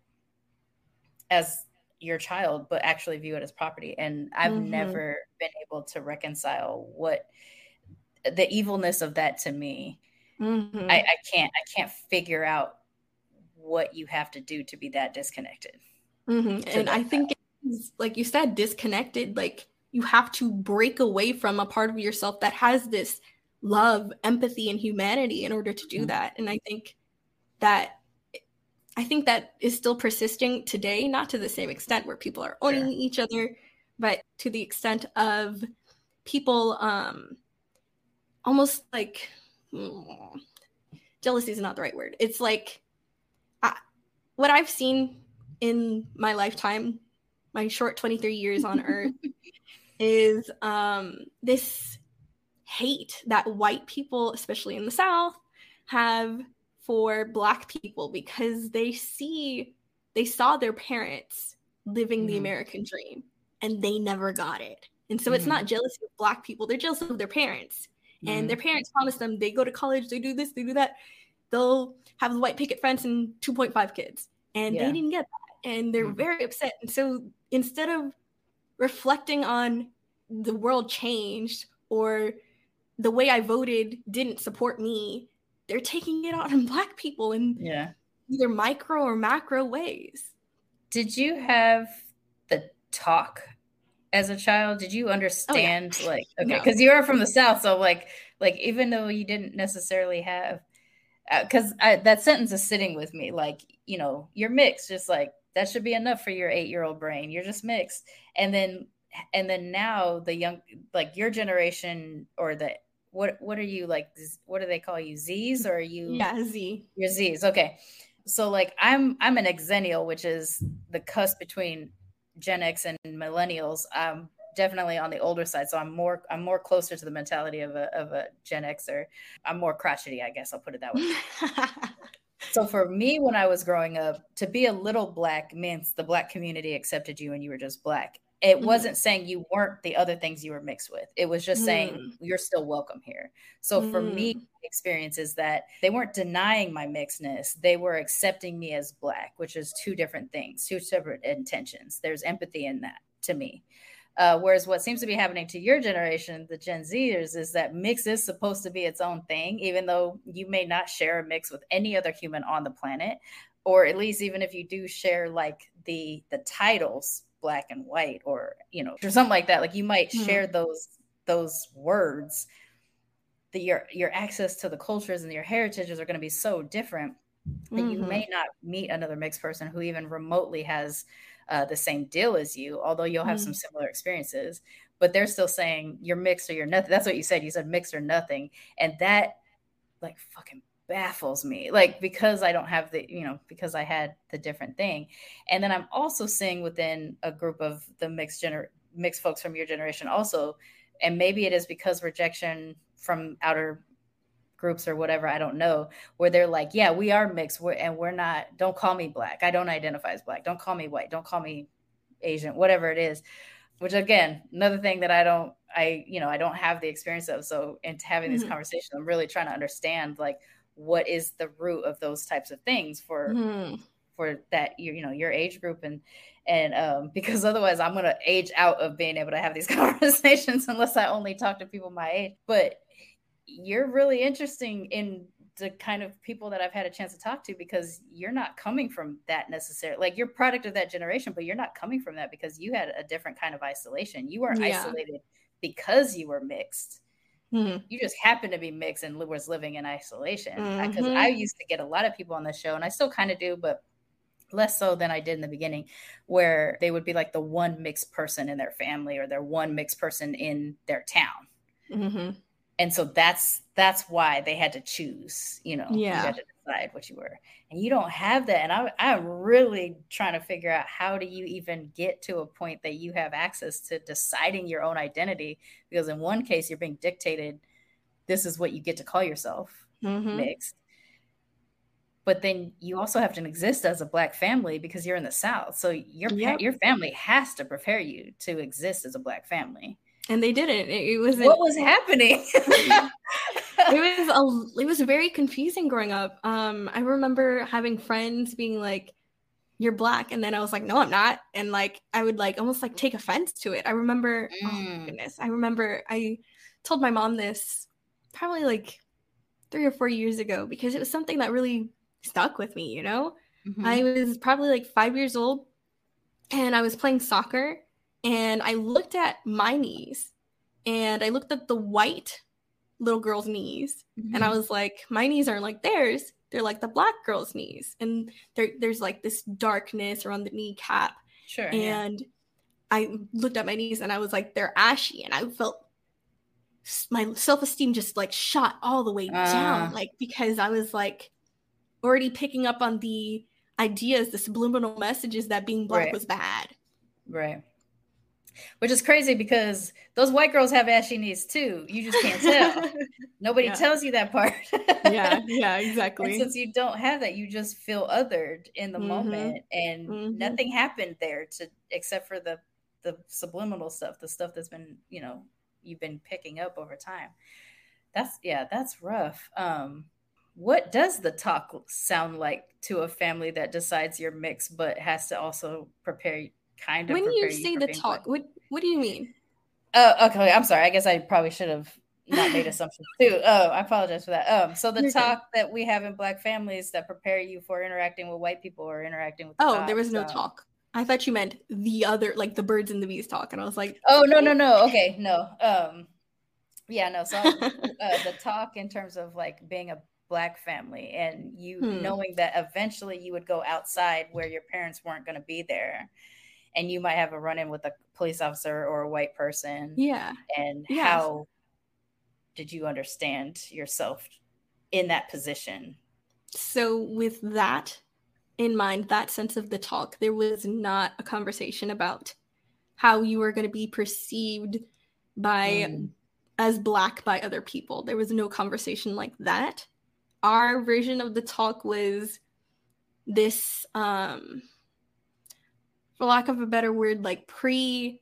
as your child, but actually view it as property. And I've mm-hmm. never been able to reconcile what the evilness of that to me. Mm-hmm. I, I can't I can't figure out what you have to do to be that disconnected. Mm-hmm. And I think, like you said, disconnected. Like you have to break away from a part of yourself that has this love, empathy, and humanity in order to do mm-hmm. that. And I think that I think that is still persisting today, not to the same extent where people are owning sure. each other, but to the extent of people um almost like mm, jealousy is not the right word. It's like I, what I've seen in my lifetime, my short 23 years on earth, is um, this hate that white people, especially in the South, have for black people because they see they saw their parents living mm-hmm. the American dream and they never got it. And so mm-hmm. it's not jealousy of black people, they're jealous of their parents. Mm-hmm. And their parents promised them they go to college, they do this, they do that. They'll have the white picket fence and 2.5 kids. And yeah. they didn't get that. And they're mm-hmm. very upset. And so instead of reflecting on the world changed or the way I voted didn't support me, they're taking it out on black people in yeah. either micro or macro ways. Did you have the talk as a child? Did you understand oh, yeah. like okay, because no. you are from the south, so like like even though you didn't necessarily have because uh, that sentence is sitting with me like you know you're mixed just like that should be enough for your eight year old brain. You're just mixed. And then and then now the young like your generation or the what what are you like what do they call you z's or are you? Yeah z. You're z's okay. So like i'm i'm an Xennial which is the cusp between gen x and millennials. I'm definitely on the older side so i'm more i'm more closer to the mentality of a, of a gen xer. I'm more crotchety i guess i'll put it that way so for me when i was growing up to be a little black means the black community accepted you and you were just black it mm-hmm. wasn't saying you weren't the other things you were mixed with it was just mm. saying you're still welcome here so mm. for me mm. experience is that they weren't denying my mixedness they were accepting me as black which is two different things two separate intentions there's empathy in that to me uh, whereas what seems to be happening to your generation, the Gen Zers, is that mix is supposed to be its own thing, even though you may not share a mix with any other human on the planet, or at least even if you do share like the the titles black and white or you know or something like that like you might mm-hmm. share those those words that your your access to the cultures and your heritages are going to be so different that mm-hmm. you may not meet another mixed person who even remotely has uh, the same deal as you although you'll have mm-hmm. some similar experiences but they're still saying you're mixed or you're nothing that's what you said you said mixed or nothing and that like fucking baffles me like because i don't have the you know because i had the different thing and then i'm also seeing within a group of the mixed gener mixed folks from your generation also and maybe it is because rejection from outer groups or whatever i don't know where they're like yeah we are mixed we're, and we're not don't call me black i don't identify as black don't call me white don't call me asian whatever it is which again another thing that i don't i you know i don't have the experience of so in having these mm-hmm. conversations i'm really trying to understand like what is the root of those types of things for mm-hmm. for that you you know your age group and and um, because otherwise I'm gonna age out of being able to have these conversations unless I only talk to people my age. But you're really interesting in the kind of people that I've had a chance to talk to because you're not coming from that necessarily. Like you're product of that generation, but you're not coming from that because you had a different kind of isolation. You weren't yeah. isolated because you were mixed. Mm-hmm. You just happened to be mixed and was living in isolation. Because mm-hmm. I used to get a lot of people on the show, and I still kind of do, but less so than I did in the beginning, where they would be like the one mixed person in their family or their one mixed person in their town. Mm-hmm. And so that's that's why they had to choose. You know, yeah. you had to decide what you were, and you don't have that. And I, I'm really trying to figure out how do you even get to a point that you have access to deciding your own identity? Because in one case, you're being dictated, this is what you get to call yourself, mm-hmm. mixed. But then you also have to exist as a black family because you're in the South. So your yep. your family has to prepare you to exist as a black family and they didn't. It, it was what was happening. it was a, it was very confusing growing up. Um, I remember having friends being like, "You're black," and then I was like, "No, I'm not," and like I would like almost like take offense to it. I remember, mm. oh my mm. goodness, I remember I told my mom this probably like three or four years ago because it was something that really stuck with me. You know, mm-hmm. I was probably like five years old, and I was playing soccer and I looked at my knees and I looked at the white little girl's knees mm-hmm. and I mm-hmm. was like, my knees aren't like theirs. They're like the black girl's knees. And there, there's like this darkness around the kneecap. Sure. And yeah. I looked at my knees and I was like, they're ashy. And I felt my self esteem just like shot all the way uh. down. Like, because I was like already picking up on the ideas, the subliminal messages that being black right. was bad. Right. Which is crazy because those white girls have ashy knees too. You just can't tell. Nobody yeah. tells you that part. yeah, yeah, exactly. And since you don't have that, you just feel othered in the mm-hmm. moment, and mm-hmm. nothing happened there to except for the the subliminal stuff, the stuff that's been you know you've been picking up over time. That's yeah, that's rough. Um, what does the talk sound like to a family that decides you're mixed but has to also prepare kind of when you say you the talk? what what do you mean? Oh okay i'm sorry i guess i probably should have not made assumptions too. Oh i apologize for that. Um so the you're talk good. that we have in black families that prepare you for interacting with white people or interacting with oh there was no talk. I thought you meant the other like the birds and the bees talk and i was like oh no no no okay no um yeah no so uh, the talk in terms of like being a black family and you hmm. knowing that eventually you would go outside where your parents weren't going to be there and you might have a run in with a police officer or a white person. Yeah. And yes. how did you understand yourself in that position? So with that in mind that sense of the talk there was not a conversation about how you were going to be perceived by mm. as black by other people. There was no conversation like that. Our version of the talk was this um for lack of a better word like pre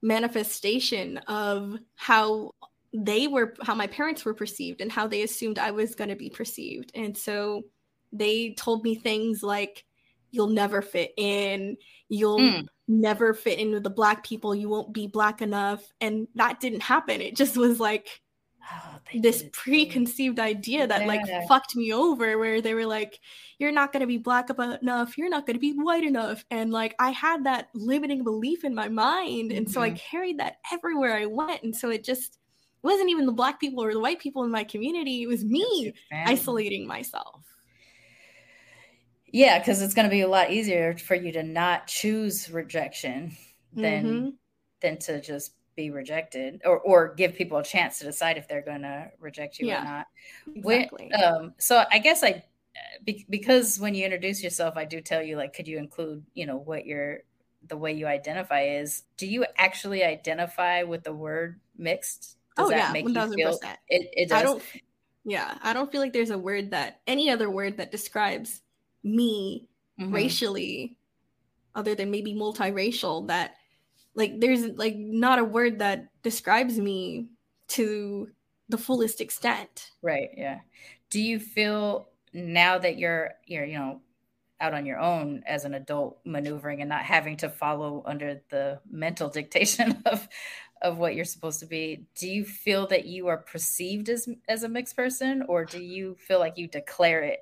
manifestation of how they were how my parents were perceived and how they assumed I was going to be perceived. And so they told me things like you'll never fit in. You'll mm. never fit in with the black people. You won't be black enough. And that didn't happen. It just was like oh, this preconceived idea that yeah. like fucked me over where they were like you're not going to be black enough you're not going to be white enough and like i had that limiting belief in my mind mm-hmm. and so i mm-hmm. carried that everywhere i went and so it just wasn't even the black people or the white people in my community it was me isolating myself yeah because it's going to be a lot easier for you to not choose rejection than mm-hmm. than to just be rejected or or give people a chance to decide if they're going to reject you yeah, or not. Exactly. When, um, so I guess I be, because when you introduce yourself, I do tell you like, could you include you know what your the way you identify is? Do you actually identify with the word mixed? Does oh that yeah, one thousand percent. It it does. I don't. Yeah, I don't feel like there's a word that any other word that describes me mm-hmm. racially, other than maybe multiracial, that like there's like not a word that describes me to the fullest extent. Right yeah. Do you feel now that you're you're you know out on your own as an adult maneuvering and not having to follow under the mental dictation of of what you're supposed to be do you feel that you are perceived as as a mixed person or do you feel like you declare it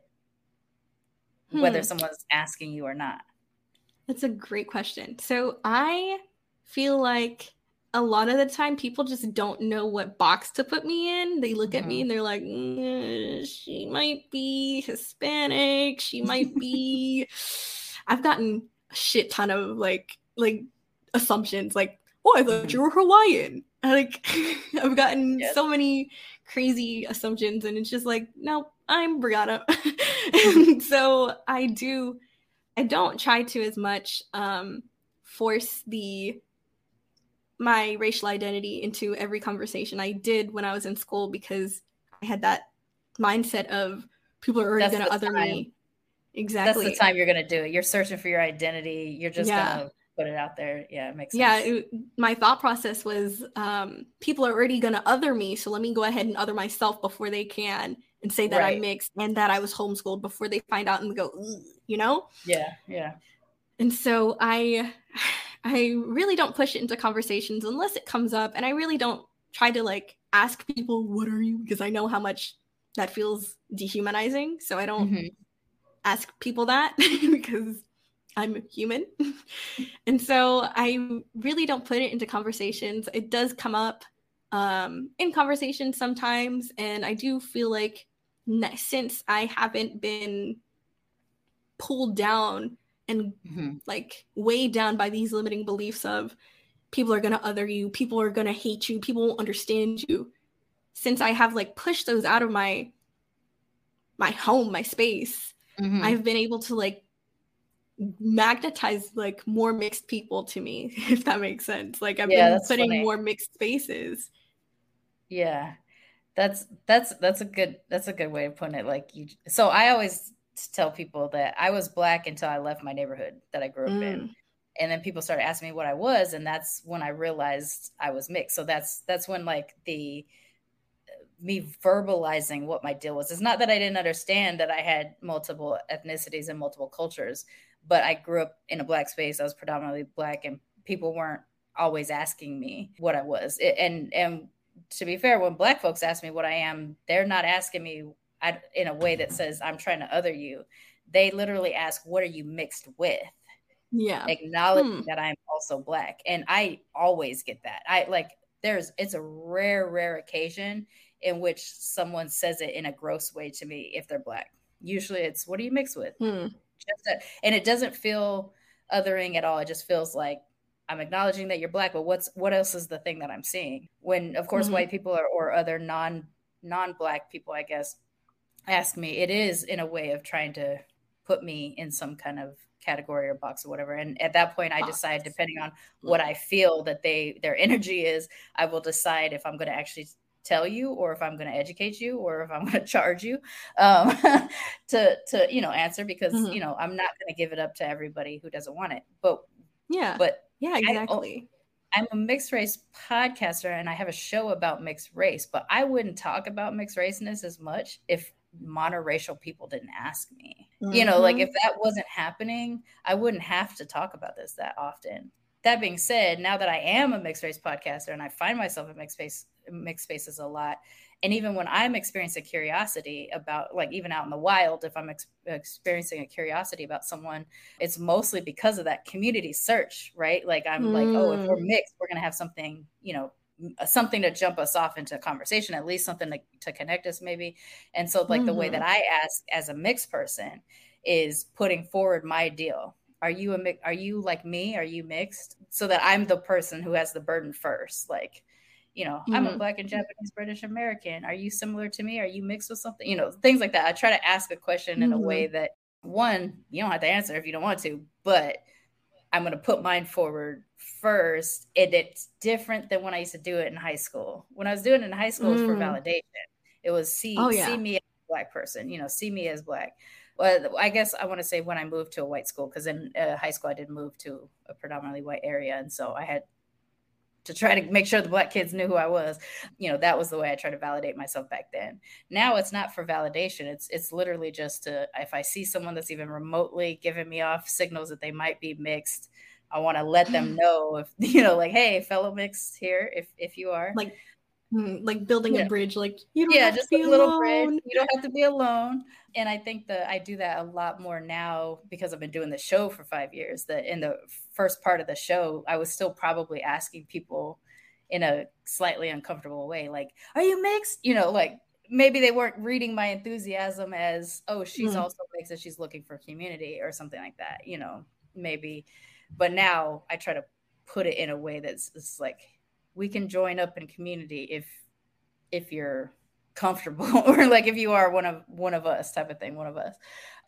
hmm. whether someone's asking you or not? That's a great question. So i feel like a lot of the time people just don't know what box to put me in. They look mm-hmm. at me mm-hmm. and they're like, mm, she might be Hispanic, she might be. I've gotten a shit ton of like like assumptions, like, oh, I thought mm-hmm. you were Hawaiian. Like I've gotten so many crazy assumptions, and it's just like, no, I'm Brianna. so I do, I don't try to as much um force the my racial identity into every conversation I did when I was in school because I had that mindset of people are already going to other time. me. Exactly. That's the time you're going to do it. You're searching for your identity. You're just yeah. going to put it out there. Yeah, it makes sense. Yeah, it, my thought process was um, people are already going to other me, so let me go ahead and other myself before they can and say that right. I'm mixed and that I was homeschooled before they find out and go, you know? Yeah, yeah. And so I I really don't push it into conversations unless it comes up. And I really don't try to like ask people, what are you? Because I know how much that feels dehumanizing. So I don't mm-hmm. ask people that because I'm human. and so I really don't put it into conversations. It does come up um, in conversations sometimes. And I do feel like since I haven't been pulled down and mm-hmm. like weighed down by these limiting beliefs of people are going to other you, people are going to hate you, people won't understand you. Since I have like pushed those out of my my home, my space, mm-hmm. I've been able to like magnetize like more mixed people to me, if that makes sense. Like I've yeah, been putting funny. more mixed spaces. Yeah. That's that's that's a good that's a good way of putting it. Like you so I always tell people that I was black until I left my neighborhood that I grew up mm. in. And then people started asking me what I was, and that's when I realized I was mixed. So that's that's when like the me verbalizing what my deal was. It's not that I didn't understand that I had multiple ethnicities and multiple cultures, but I grew up in a black space. I was predominantly black, and people weren't always asking me what I was. It, and and to be fair, when black folks ask me what I am, they're not asking me in a way that says I'm trying to other you. They literally ask, "What are you mixed with?" Yeah, acknowledging hmm. that I'm also black, and I always get that. I like there's it's a rare, rare occasion in which someone says it in a gross way to me if they're black. Usually, it's "What are you mixed with?" Hmm. A, and it doesn't feel othering at all. It just feels like I'm acknowledging that you're black, but what's what else is the thing that I'm seeing? When of course mm-hmm. white people are, or other non non black people, I guess, ask me, it is in a way of trying to put me in some kind of category or box or whatever. And at that point, I decide, depending on what I feel that they their energy is, I will decide if I'm going to actually tell you or if I'm going to educate you or if I'm going to charge you um, to to you know answer because mm-hmm. you know I'm not going to give it up to everybody who doesn't want it. But yeah, but yeah, exactly. I, I'm a mixed race podcaster and I have a show about mixed race, but I wouldn't talk about mixed raceness as much if monoracial people didn't ask me. Mm-hmm. You know, like mm-hmm. if that wasn't happening, I wouldn't have to talk about this that often. That being said, now that I am a mixed race podcaster and I find myself in mixed space mixed spaces a lot, and even when I'm experiencing curiosity about, like, even out in the wild, if I'm ex- experiencing a curiosity about someone, it's mostly because of that community search, right? Like, I'm mm. like, oh, if we're mm. mixed, we're gonna have something, you know, something to jump us off into conversation, at least something to, to connect us, maybe. And so, like, mm-hmm. the way that mm-hmm. I ask as a mixed person is putting forward my deal. Are you a mix? Are you like me? Are you mixed? So that I'm the person who has the burden first. Like, you know, mm-hmm. I'm a mm-hmm. black and Japanese British American. Are you similar to me? Are you mixed with something? You know, things like that. I try to ask a question mm-hmm. in a way mm-hmm. that one, you don't have to answer if you don't want to, but I'm going to put mine forward first. And it's different than when I used to do it in high school. When I was doing it in high school, mm. it was for mm. validation. It was see, oh, yeah. see me as a black person, you know, see me as black. Well, I guess I want to say when I moved to a white school, because in uh, high school I did move to a predominantly white area. And so I had to try to make sure the black kids knew who I was. You know, that was the way I tried to validate myself back then. Now it's not for validation. It's it's literally just to if I see someone that's even remotely giving me off signals that they might be mixed, I want to let them know if you know, like, hey, fellow mixed here, if if you are like like building yeah. a bridge, like you don't yeah, just a alone. little bridge. You don't have to be alone and I think that I do that a lot more now because I've been doing the show for five years. That in the first part of the show, I was still probably asking people in a slightly uncomfortable way, like, "Are you mixed?" You know, like maybe they weren't reading my enthusiasm as, "Oh, she's mm. also mixed and she's looking for community" or something like that. You know, maybe. But now I try to put it in a way that's like we can join up in community if if you're comfortable or like if you are one of one of us type of thing one of us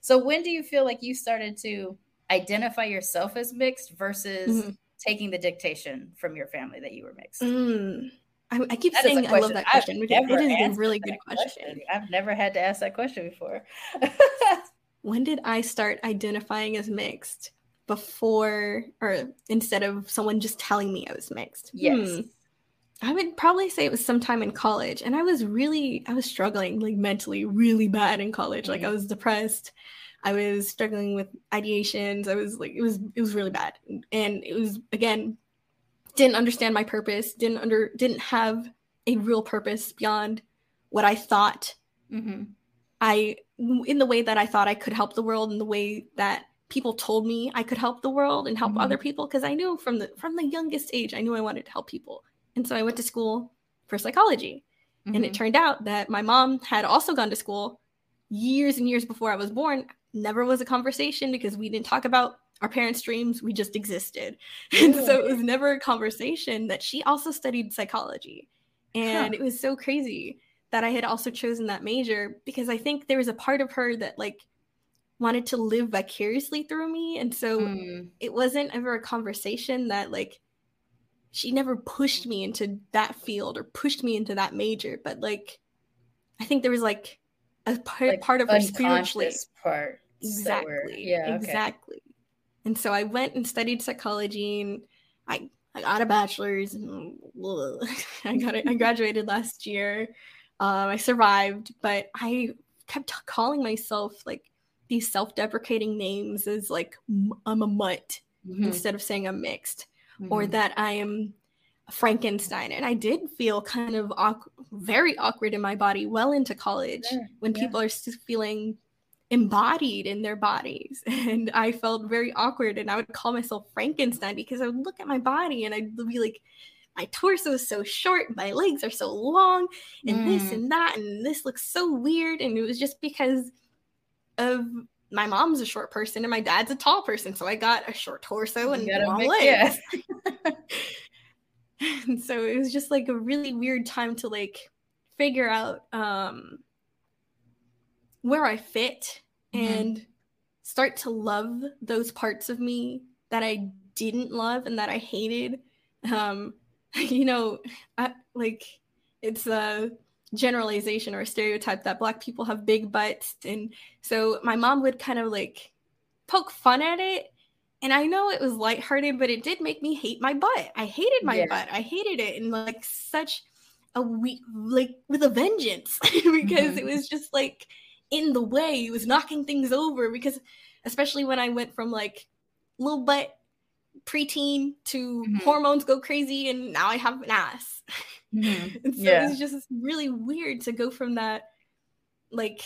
so when do you feel like you started to identify yourself as mixed versus mm-hmm. taking the dictation from your family that you were mixed mm. I, I, keep that saying I love that question. It is a really good question. question. I've never had to ask that question before. when did I start identifying as mixed? Before or instead of someone just telling me I was mixed? Yes. Hmm. I would probably say it was sometime in college. And I was really, I was struggling like mentally really bad in college. Like I mm-hmm. was depressed. I was struggling with ideations. I was like, it was, it was really bad. And it was, again, didn't understand my purpose, didn't under, didn't have a real purpose beyond what I thought. Mm-hmm. I, in the way that I thought I could help the world, in the way that people told me I could help the world and help mm-hmm. other people. Cause I knew from the, from the youngest age, I knew I wanted to help people and so I went to school for psychology. Mm-hmm. And it mm-hmm. turned out that my mom had also gone to school years and years before I was born. Never was a conversation because we didn't talk about our parents' dreams. We just existed. And so it was never a conversation that she also studied psychology. And huh. it was so crazy that I had also chosen that major because I think there was a part of her that, like, wanted to live vicariously through me. And so mm. it wasn't ever a conversation that like she never pushed me into that field or pushed me into that major, but like I think there was like a part, like part of her spiritually part. Exactly. Were, yeah. Exactly. Okay. And so I went and studied psychology and I I got a bachelor's and I got it, I graduated last year. Um, I survived, but I kept calling myself like these self-deprecating names as like I'm a mutt mm-hmm. instead of saying I'm mixed, mm-hmm. or that I am Frankenstein. And I did feel kind of awkward, very awkward in my body well into college yeah. when yeah. people are still feeling embodied in their bodies. And I felt very awkward. And I would call myself Frankenstein because I would look at my body and I'd be like, my torso is so short, my legs are so long, and mm. this and that, and this looks so weird. And it was just because of my mom's a short person and my dad's a tall person. So I got a short torso and long make, legs. Yeah. and so it was just like a really weird time to like figure out um where I fit mm-hmm. and start to love those parts of me that I didn't love and that I hated. Um, you know, I, like it's a generalization or stereotype that black people have big butts. And so my mom would kind of like poke fun at it. And I know it was lighthearted, but it did make me hate my butt. I hated my yeah. butt. I hated it in like such a week, like with a vengeance, because mm-hmm. it was just like in the way. It was knocking things over because, especially when I went from like little butt preteen to mm-hmm. hormones go crazy and now I have an ass. Mm-hmm. so yeah. it was just really weird to go from that, like,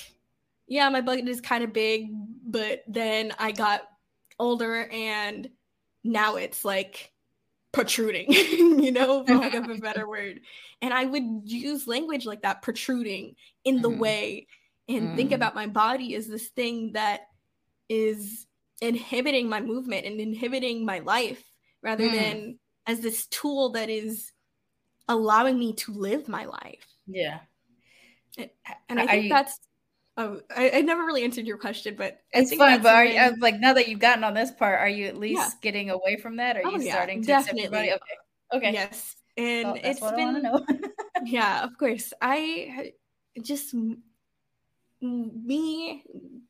yeah, my butt is kind of big, but then I got older and now it's like protruding, you know, for lack of a better word. And I would use language like that, protruding in the mm-hmm. way and mm. think about my body as this thing that is inhibiting my movement and inhibiting my life rather mm. than as this tool that is allowing me to live my life. Yeah. And, and I think you, that's oh, I, I, never really answered your question, but it's fine. But are you, was like, now that you've gotten on this part, are you at least yeah. getting away from that? Are oh, you yeah, starting to definitely. Okay. Okay. Yes. And well, it's been yeah, of course. I just me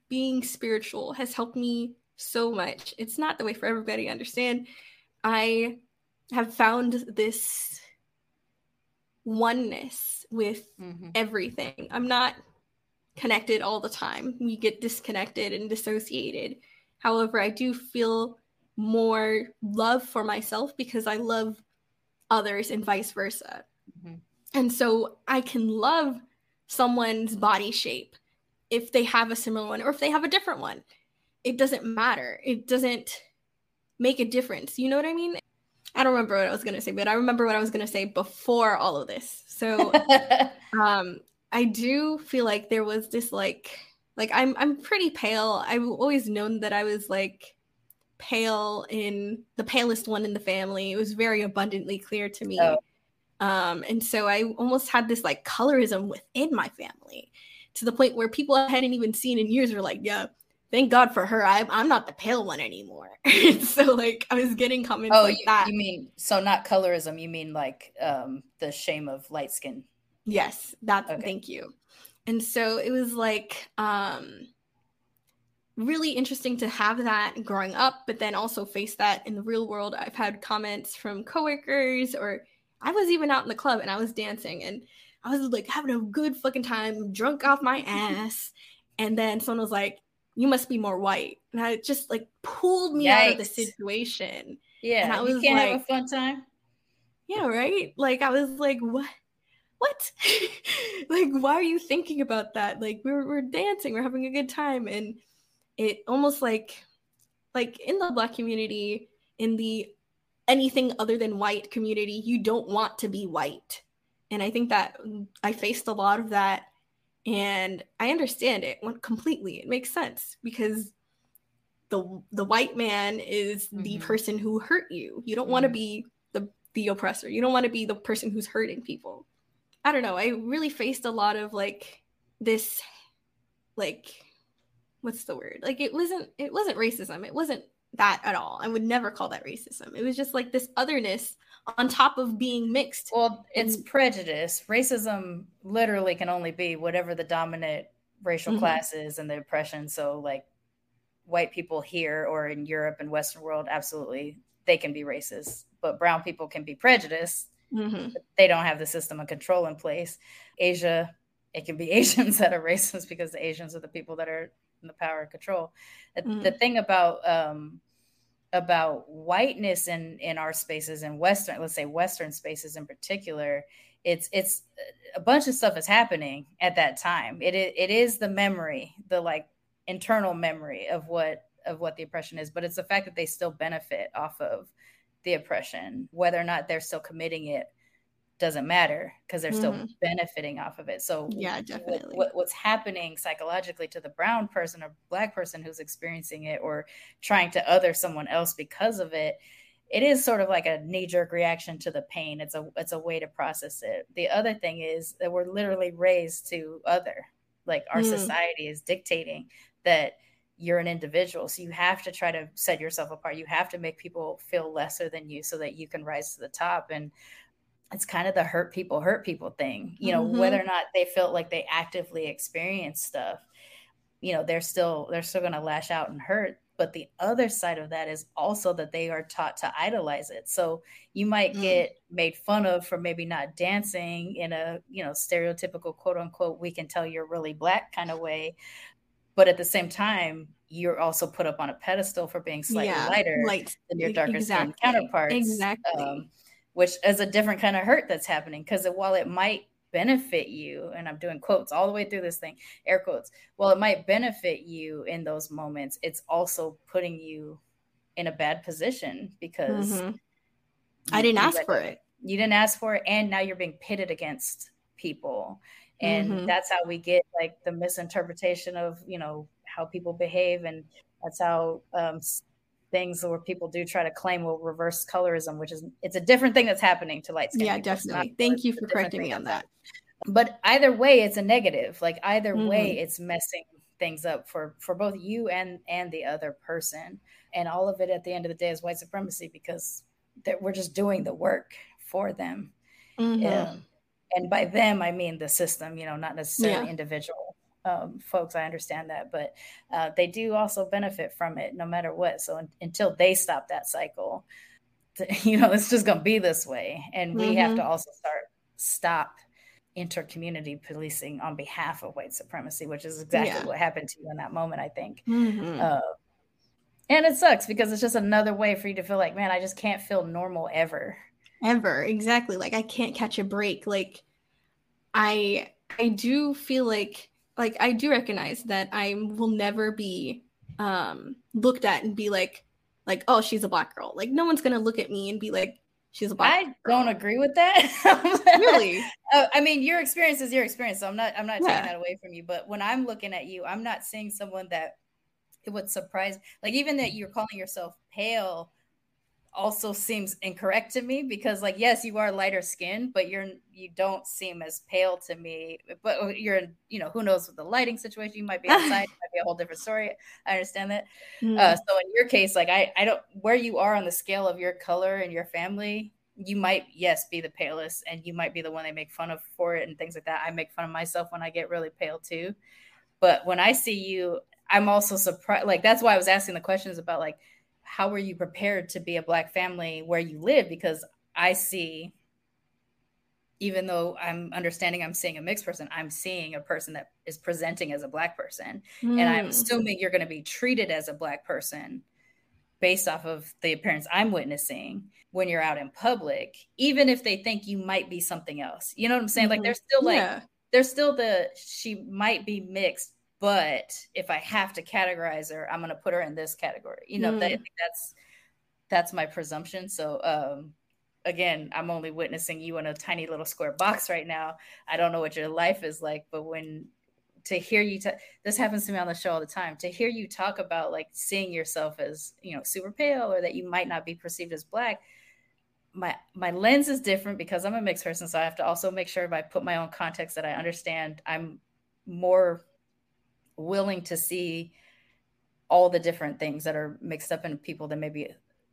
being spiritual has helped me so much. It's not the way for everybody, I understand. I have found this oneness with mm-hmm. everything. I'm not connected all the time. We get disconnected and dissociated. However, I do feel more love for myself because I love others and vice versa. Mm-hmm. And so I can love someone's body shape if they have a similar one or if they have a different one. It doesn't matter. It doesn't make a difference. You know what I mean? I don't remember what I was going to say, but I remember what I was going to say before all of this. So um I do feel like there was this like like I'm I'm pretty pale. I've always known that I was like pale in the palest one in the family. It was very abundantly clear to me. Oh. Um and so I almost had this like colorism within my family to the point where people I hadn't even seen in years were like, yeah, thank God for her. I, I'm not the pale one anymore. so like I was getting comments oh, like you, that. You mean so not colorism? You mean like um the shame of light skin? Yes, that. Okay. Thank you. And so it was like um really interesting to have that growing up, but then also face that in the real world. I've had comments from coworkers, or I was even out in the club and I was dancing and I was like having a good fucking time, drunk off my ass. And then someone was like, You must be more white. And I just like pulled me Yikes. out of the situation. Yeah. And I was you can't like, have a fun time. Yeah, right? Like I was like, what? What? like, why are you thinking about that? Like we're we're dancing, we're having a good time. And it almost like like in the black community, in the anything other than white community, you don't want to be white and I think that I faced a lot of that and I understand it completely. It makes sense because the the white man is mm-hmm. the person who hurt you. You don't mm-hmm. want to be the the oppressor. You don't want to be the person who's hurting people. I don't know. I really faced a lot of like this like what's the word? Like it wasn't it wasn't racism. It wasn't that at all. I would never call that racism. It was just like this otherness on top of being mixed. Well, it's and, prejudice. Racism literally can only be whatever the dominant racial mm-hmm. class is and the oppression. So like white people here or in Europe and Western world, absolutely they can be racist. But brown people can be prejudiced. Mm-hmm. They don't have the system of control in place. Asia, it can be Asians that are racist because the Asians are the people that are in the power and control. Mm-hmm. The thing about um, about whiteness in in our spaces in Western, let's say Western spaces in particular, it's it's a bunch of stuff is happening at that time. It it is the memory, the like internal memory of what of what the oppression is, but it's the fact that they still benefit off of the oppression, whether or not they're still committing it doesn't matter because they're still mm-hmm. benefiting off of it. So yeah, definitely. What, what's happening psychologically to the brown person or black person who's experiencing it or trying to other someone else because of it, it is sort of like a knee jerk reaction to the pain. It's a it's a way to process it. The other thing is that we're literally raised to other. Like our mm. society is dictating that you're an individual. So you have to try to set yourself apart. You have to make people feel lesser than you so that you can rise to the top. And it's kind of the hurt people hurt people thing you know mm-hmm. whether or not they felt like they actively experienced stuff you know they're still they're still going to lash out and hurt but the other side of that is also that they are taught to idolize it so you might mm. get made fun of for maybe not dancing in a you know stereotypical quote unquote we can tell you're really black kind of way but at the same time you're also put up on a pedestal for being slightly yeah, lighter light. than your darker exactly. counterparts exactly um, which is a different kind of hurt that's happening because while it might benefit you and i'm doing quotes all the way through this thing air quotes well it might benefit you in those moments it's also putting you in a bad position because mm-hmm. i didn't ask for it you didn't ask for it and now you're being pitted against people and mm-hmm. that's how we get like the misinterpretation of you know how people behave and that's how um, things where people do try to claim will reverse colorism, which is it's a different thing that's happening to light skin. Yeah, definitely. Thank you for correcting me on that. But either way, it's a negative. Like either mm-hmm. way, it's messing things up for for both you and and the other person. And all of it at the end of the day is white supremacy because that we're just doing the work for them. Mm-hmm. Um, and by them, I mean the system. You know, not necessarily yeah. individual um, folks. I understand that, but uh, they do also benefit from it no matter what. So un- until they stop that cycle, you know, it's just going to be this way. And we mm-hmm. have to also start stop inter-community policing on behalf of white supremacy, which is exactly yeah. what happened to you in that moment. I think. Mm-hmm. Uh, and it sucks because it's just another way for you to feel like, man, I just can't feel normal ever. Ever, exactly. Like I can't catch a break. Like I I do feel like like I do recognize that I will never be um looked at and be like like oh she's a black girl. Like no one's gonna look at me and be like she's a black. I girl. don't agree with that. really? Uh, I mean, your experience is your experience, so I'm not I'm not yeah. taking that away from you. But when I'm looking at you, I'm not seeing someone that it would surprise. Like even that you're calling yourself pale also seems incorrect to me because like yes you are lighter skinned but you're you don't seem as pale to me. But you're you know who knows with the lighting situation you might be outside might be a whole different story. I understand that. Mm. uh, so in your case like i i don't where you are on the scale of your color and your family you might yes be the palest and you might be the one they make fun of for it and things like that. I make fun of myself when i get really pale too. But when i see you i'm also surprised like that's why i was asking the questions about like how were you prepared to be a black family where you live because i see even though i'm understanding i'm seeing a mixed person i'm seeing a person that is presenting as a black person mm. and i'm hmm. assuming you're going to be treated as a black person based off of the appearance i'm witnessing when you're out in public even if they think you might be something else you know what i'm saying mm-hmm. like there's still like yeah. there's still the she might be mixed but if I have to categorize her, I'm going to put her in this category. You know, mm. that, that's that's my presumption. So um, again, I'm only witnessing you in a tiny little square box right now. I don't know what your life is like, but when to hear you t- this happens to me on the show all the time to hear you talk about like seeing yourself as you know super pale or that you might not be perceived as black my my lens is different because i'm a mixed person so i have to also make sure if i put my own context that i understand i'm more willing to see all the different things that are mixed up in people that maybe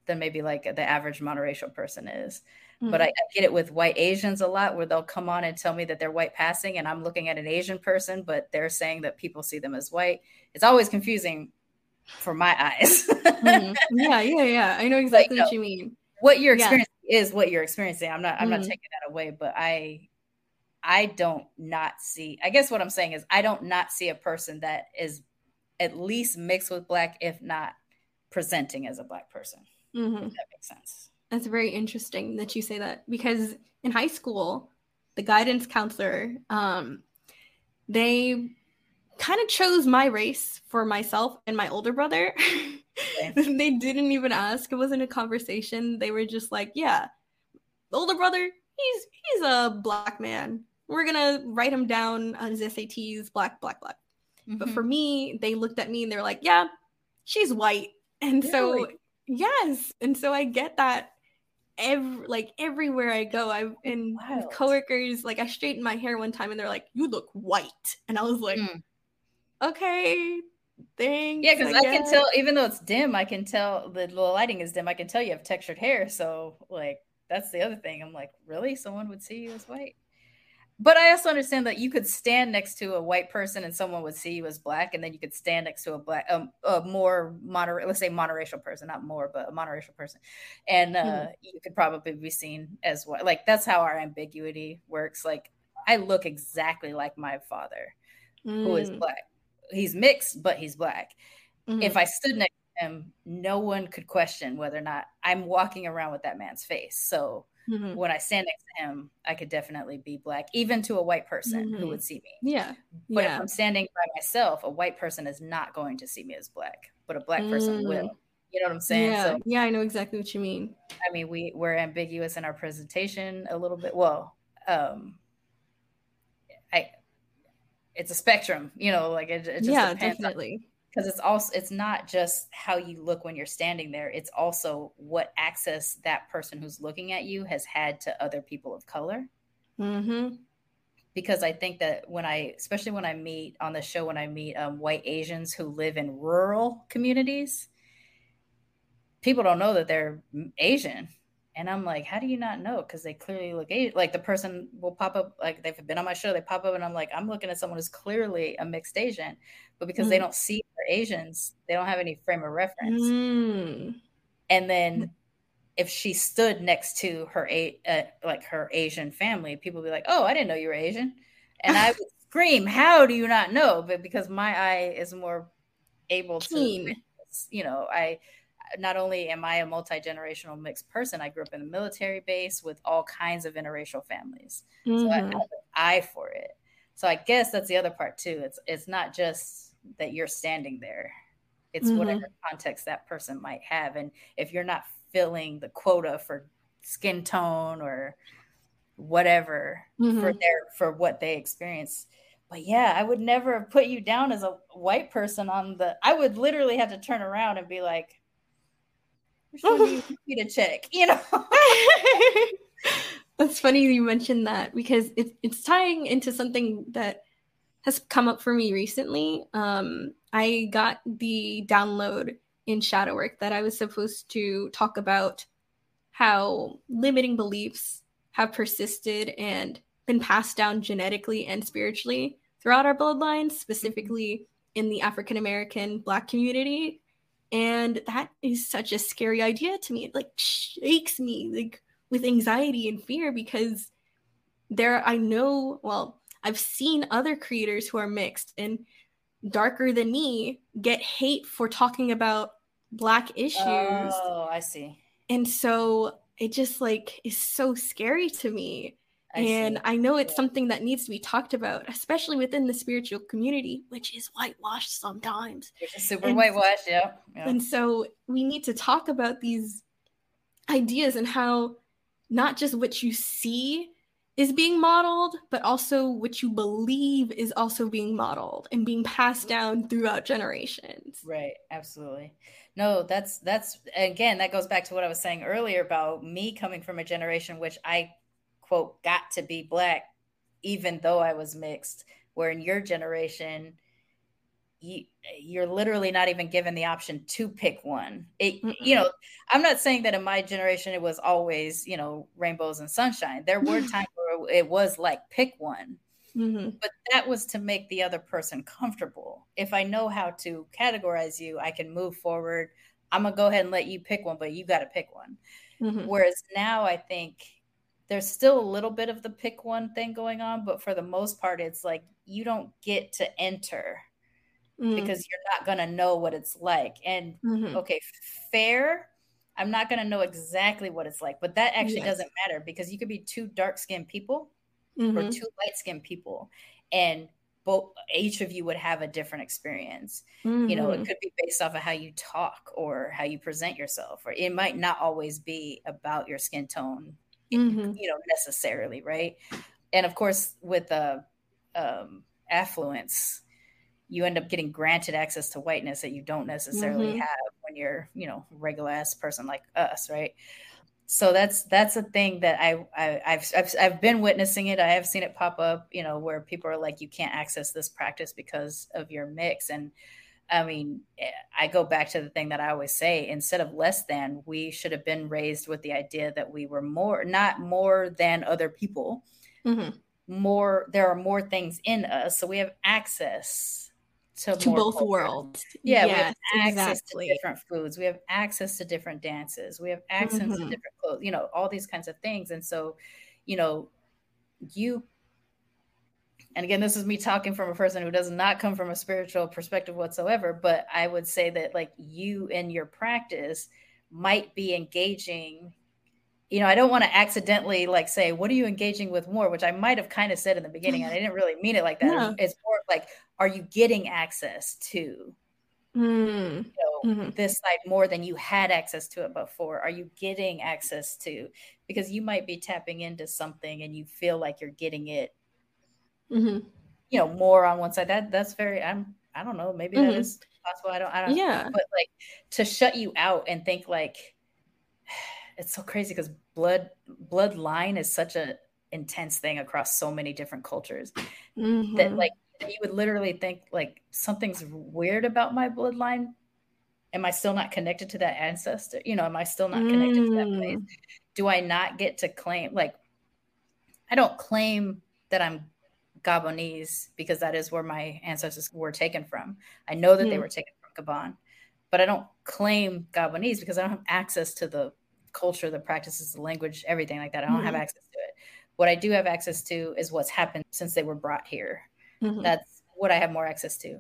than maybe like the average monoracial person is. Mm-hmm. But I, I, get it with white Asians a lot where they'll come on and tell me that they're white passing and I'm looking at an Asian person, but they're saying that people see them as white. It's always confusing for my eyes. mm-hmm. Yeah, yeah, yeah. I know exactly like, what you mean. What you're experiencing yeah. is what you're experiencing. I'm not I'm mm-hmm. not taking that away, but I I don't not see I guess what I'm saying is I don't not see a person that is at least mixed with black, if not presenting as a black person. Mm-hmm. that makes sense. That's very interesting that you say that because in high school, the guidance counselor, um, they kind of chose my race for myself and my older brother. Okay. they didn't even ask. It wasn't a conversation. They were just like, "Yeah, older brother, he's he's a black man. We're gonna write him down on his SATs, black, black, black." Mm-hmm. But for me, they looked at me and they're like, "Yeah, she's white," and really? so yes, and so I get that every like everywhere I go. I've in with coworkers, like I straightened my hair one time and they're like, You look white. And I was like, mm. Okay, thanks. Yeah, because I, I can tell even though it's dim, I can tell the lighting is dim, I can tell you have textured hair. So like that's the other thing. I'm like, really? Someone would see you as white? But I also understand that you could stand next to a white person and someone would see you as black, and then you could stand next to a black, um, a more moderate, let's say monoracial person, not more, but a monoracial person, and uh, mm. you could probably be seen as what, like that's how our ambiguity works. Like I look exactly like my father, mm. who is mm. black. He's mixed, but he's black. Mm-hmm. If I stood next to him, no one could question whether or not I'm walking around with that man's face. So Mm-hmm. When I stand next to him, I could definitely be black, even to a white person mm-hmm. who would see me. Yeah. But yeah. if I'm standing by myself, a white person is not going to see me as black, but a black person mm. will. You know what I'm saying? Yeah. So, yeah, I know exactly what you mean. I mean, we we're ambiguous in our presentation a little bit. Well, um, I it's a spectrum, you know, like it, it just yeah, definitely. Because it's also it's not just how you look when you're standing there it's also what access that person who's looking at you has had to other people of color mm-hmm. because i think that when i especially when i meet on the show when i meet um, white asians who live in rural communities people don't know that they're asian and I'm like, how do you not know? Because they clearly look Asian. Like the person will pop up, like they've been on my show, they pop up, and I'm like, I'm looking at someone who's clearly a mixed Asian, but because mm. they don't see they're Asians, they don't have any frame of reference. Mm. And then if she stood next to her uh, like her Asian family, people would be like, "Oh, I didn't know you were Asian," and I would scream, "How do you not know?" But because my eye is more able Keen. to, you know, I not only am I a multi generational mixed person, I grew up in a military base with all kinds of interracial families. Mm-hmm. So I mm-hmm. have an eye for it. So I guess that's the other part too. It's it's not just that you're standing there. It's mm-hmm. whatever context that person might have. And if you're not filling the quota for skin tone or whatever mm-hmm. for their for what they experience. But yeah, I would never have put you down as a white person on the I would literally have to turn around and be like, need to check, you know. That's funny you mentioned that because it's it's tying into something that has come up for me recently. Um, I got the download in shadow work that I was supposed to talk about how limiting beliefs have persisted and been passed down genetically and spiritually throughout our bloodlines, specifically in the African American Black community. And that is such a scary idea to me. It like shakes me like with anxiety and fear because there I know, well, I've seen other creators who are mixed and darker than me get hate for talking about black issues. Oh, I see. And so it just like is so scary to me. I and see. I know it's yeah. something that needs to be talked about, especially within the spiritual community, which is whitewashed sometimes. It's super and, whitewashed, yeah. yeah. And so we need to talk about these ideas and how not just what you see is being modeled, but also what you believe is also being modeled and being passed down throughout generations. Right, absolutely. No, that's that's again that goes back to what I was saying earlier about me coming from a generation which I quote got to be black even though I was mixed where in your generation you, you're literally not even given the option to pick one. It, you know, I'm not saying that in my generation it was always, you know, rainbows and sunshine. There were times it was like pick one, mm-hmm. but that was to make the other person comfortable. If I know how to categorize you, I can move forward. I'm gonna go ahead and let you pick one, but you got to pick one. Mm-hmm. Whereas now, I think there's still a little bit of the pick one thing going on, but for the most part, it's like you don't get to enter mm. because you're not to know what it's like. And mm-hmm. okay, fair. I'm not going to know exactly what it's like, but that actually yes. doesn't matter because you could be two dark skinned people mm-hmm. or two light skinned people. And both each of you would have a different experience. Mm-hmm. You know, it mm-hmm. could be based off of how you talk or how you present yourself, or it might not always be about your skin tone, mm-hmm. you know, necessarily, right? And of course, with the uh, um, affluence, you end up getting granted access to whiteness that you don't necessarily mm-hmm. have when you're, you know, regular ass person like us, right? So that's that's a thing that I, I have I've I've been witnessing it. I have seen it pop up, you know, where people are like, you can't access this practice because of your mix, and I mean, eh, I go back to the thing that I always say instead of less than, we should have been raised with the idea that we were more, not more than other people. Mm-hmm. More, there are more things in us. So we have access to, to both culture. worlds. Yeah, yes, we have access exactly. to different foods. We have access to different dances. We have access mm-hmm. to different clothes. You know, all these kinds of things. And so, you know, you. And again, this is me talking from a person who does not come from a spiritual perspective whatsoever. But I would say that, like, you in your practice might be engaging you know, I don't want to accidentally like say, what are you engaging with more? Which I might have kind of said in the beginning. And I didn't really mean it like that. It's more like, are you getting access to mm. you know, mm-hmm. this side more than you had access to it before? Are you getting access to because you might be tapping into something and you feel like you're getting it, mm-hmm. you know, more on one side. That that's very I'm I don't know, maybe mm-hmm. that is possible. I don't I don't yeah. But like to shut you out and think like it's so crazy because blood bloodline is such a intense thing across so many different cultures mm-hmm. that like you would literally think like something's weird about my bloodline am i still not connected to that ancestor you know am i still not connected mm. to that place mm. do i not get to claim like i don't claim that i'm gabonese because that is where my ancestors were taken from i know that they were taken from gabon but i don't claim gabonese because i don't have access to the culture, the practices, the language, everything like that. I don't mm-hmm. have access to it. What I do have access to is what's happened since they were brought here. Mm-hmm. That's what I have more access to.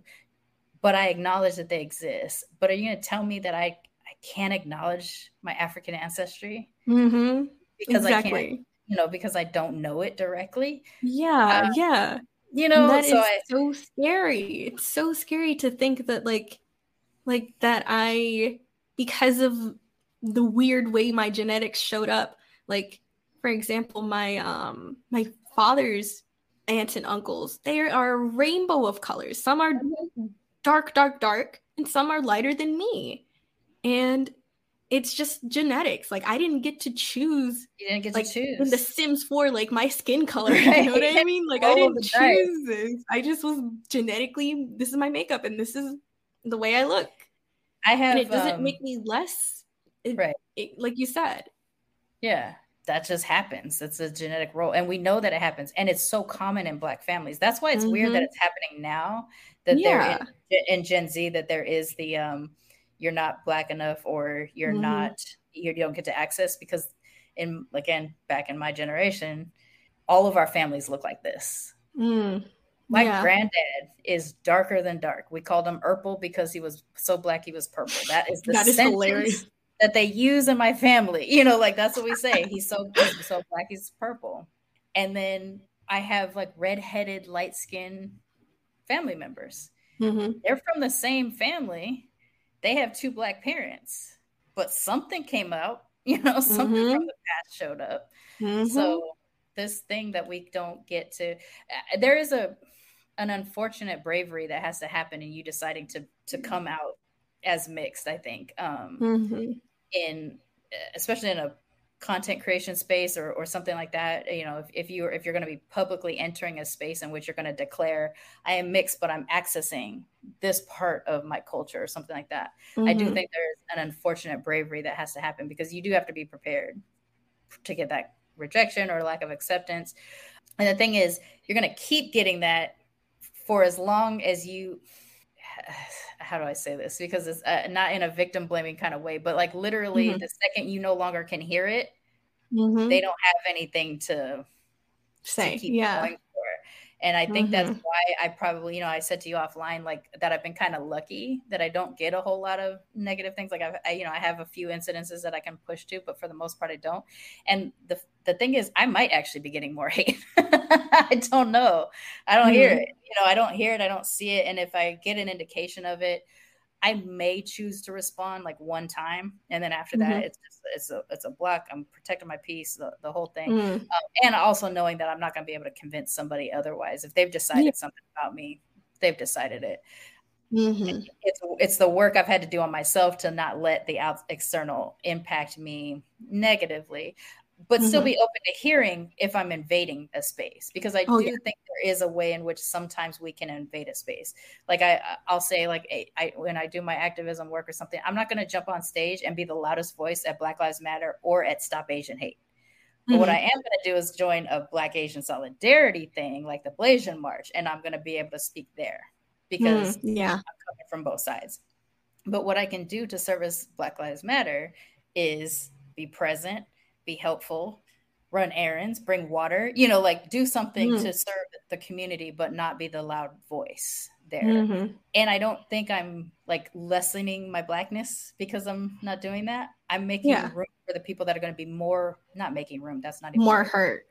But I acknowledge that they exist. But are you going to tell me that I I can't acknowledge my African ancestry mm-hmm. because exactly. I can't, you know, because I don't know it directly? Yeah, uh, yeah. You know, that so is I, so scary. It's so scary to think that like, like that I because of the weird way my genetics showed up. Like, for example, my um my father's aunts and uncles, they are a rainbow of colors. Some are dark, dark, dark, and some are lighter than me. And it's just genetics. Like I didn't get to choose. You didn't get like, to choose in The Sims 4, like my skin color. Right. You know what I mean? Like I didn't choose this. I just was genetically. This is my makeup, and this is the way I look. I have. And it doesn't um, make me less it, right. It, like you said. Yeah, that just happens. It's a genetic role. And we know that it happens. And it's so common in Black families. That's why it's mm-hmm. weird that mm-hmm. it's happening now that yeah. they're in, in, Gen Z, that there is the, um, you're not Black enough or you're mm-hmm. not, you don't get to access because in, again, back in my generation, all of our families look like this. Mm. My yeah. granddad is darker than dark. We called him Urple because he was so black he was purple. That is the that is hilarious that they use in my family. You know, like that's what we say. He's so he's so black, he's purple. And then I have like redheaded, light skinned family members. Mm-hmm. They're from the same family. They have two black parents, but something came out, you know, something mm-hmm. from the past showed up. Mm-hmm. So this thing that we don't get to uh, there is a an unfortunate bravery that has to happen in you deciding to to come out as mixed i think um mm-hmm. In especially in a content creation space or, or something like that you know if, if you're if you're going to be publicly entering a space in which you're going to declare i am mixed but i'm accessing this part of my culture or something like that mm-hmm. i do mm-hmm. think there's an unfortunate bravery that has to happen because you do have to be prepared to get that rejection or lack of acceptance and the thing is you're going to keep getting that for as long as you how do I say this? Because it's uh, not in a victim blaming kind of way, but like literally mm-hmm. the second you no longer can hear it, mm-hmm. they don't have anything to say. To keep yeah. And I think mm-hmm. that's why I probably, you know, I said to you offline, like that I've been kind of lucky that I don't get a whole lot of negative things. Like I've, I, you know, I have a few incidences that I can push to, but for the most part, I don't. And the the thing is, I might actually be getting more hate. I don't know. I don't hear mm-hmm. it. You know, I don't hear it. I don't see it. And if I get an indication of it, I may choose to respond like one time, and then after that, mm-hmm. it's just it's a it's a block. I'm protecting my peace, the, the whole thing, mm. um, and also knowing that I'm not going to be able to convince somebody otherwise. If they've decided yeah. something about me, they've decided it. Mm-hmm. It's it's the work I've had to do on myself to not let the out external impact me negatively but mm-hmm. still be open to hearing if I'm invading a space because I oh, do yeah. think there is a way in which sometimes we can invade a space. Like I, I'll say like I, when I do my activism work or something, I'm not going to jump on stage and be the loudest voice at Black Lives Matter or at Stop Asian Hate. But mm-hmm. what I am going to do is join a Black Asian solidarity thing like the Blasian March, and I'm going to be able to speak there because mm, yeah, I'm coming from both sides. But what I can do to service Black Lives Matter is be present, be helpful, run errands, bring water, you know, like do something mm-hmm. to serve the community, but not be the loud voice there. Mm-hmm. And I don't think I'm like lessening my blackness because I'm not doing that. I'm making yeah. room for the people that are going to be more, not making room. That's not even more hurt.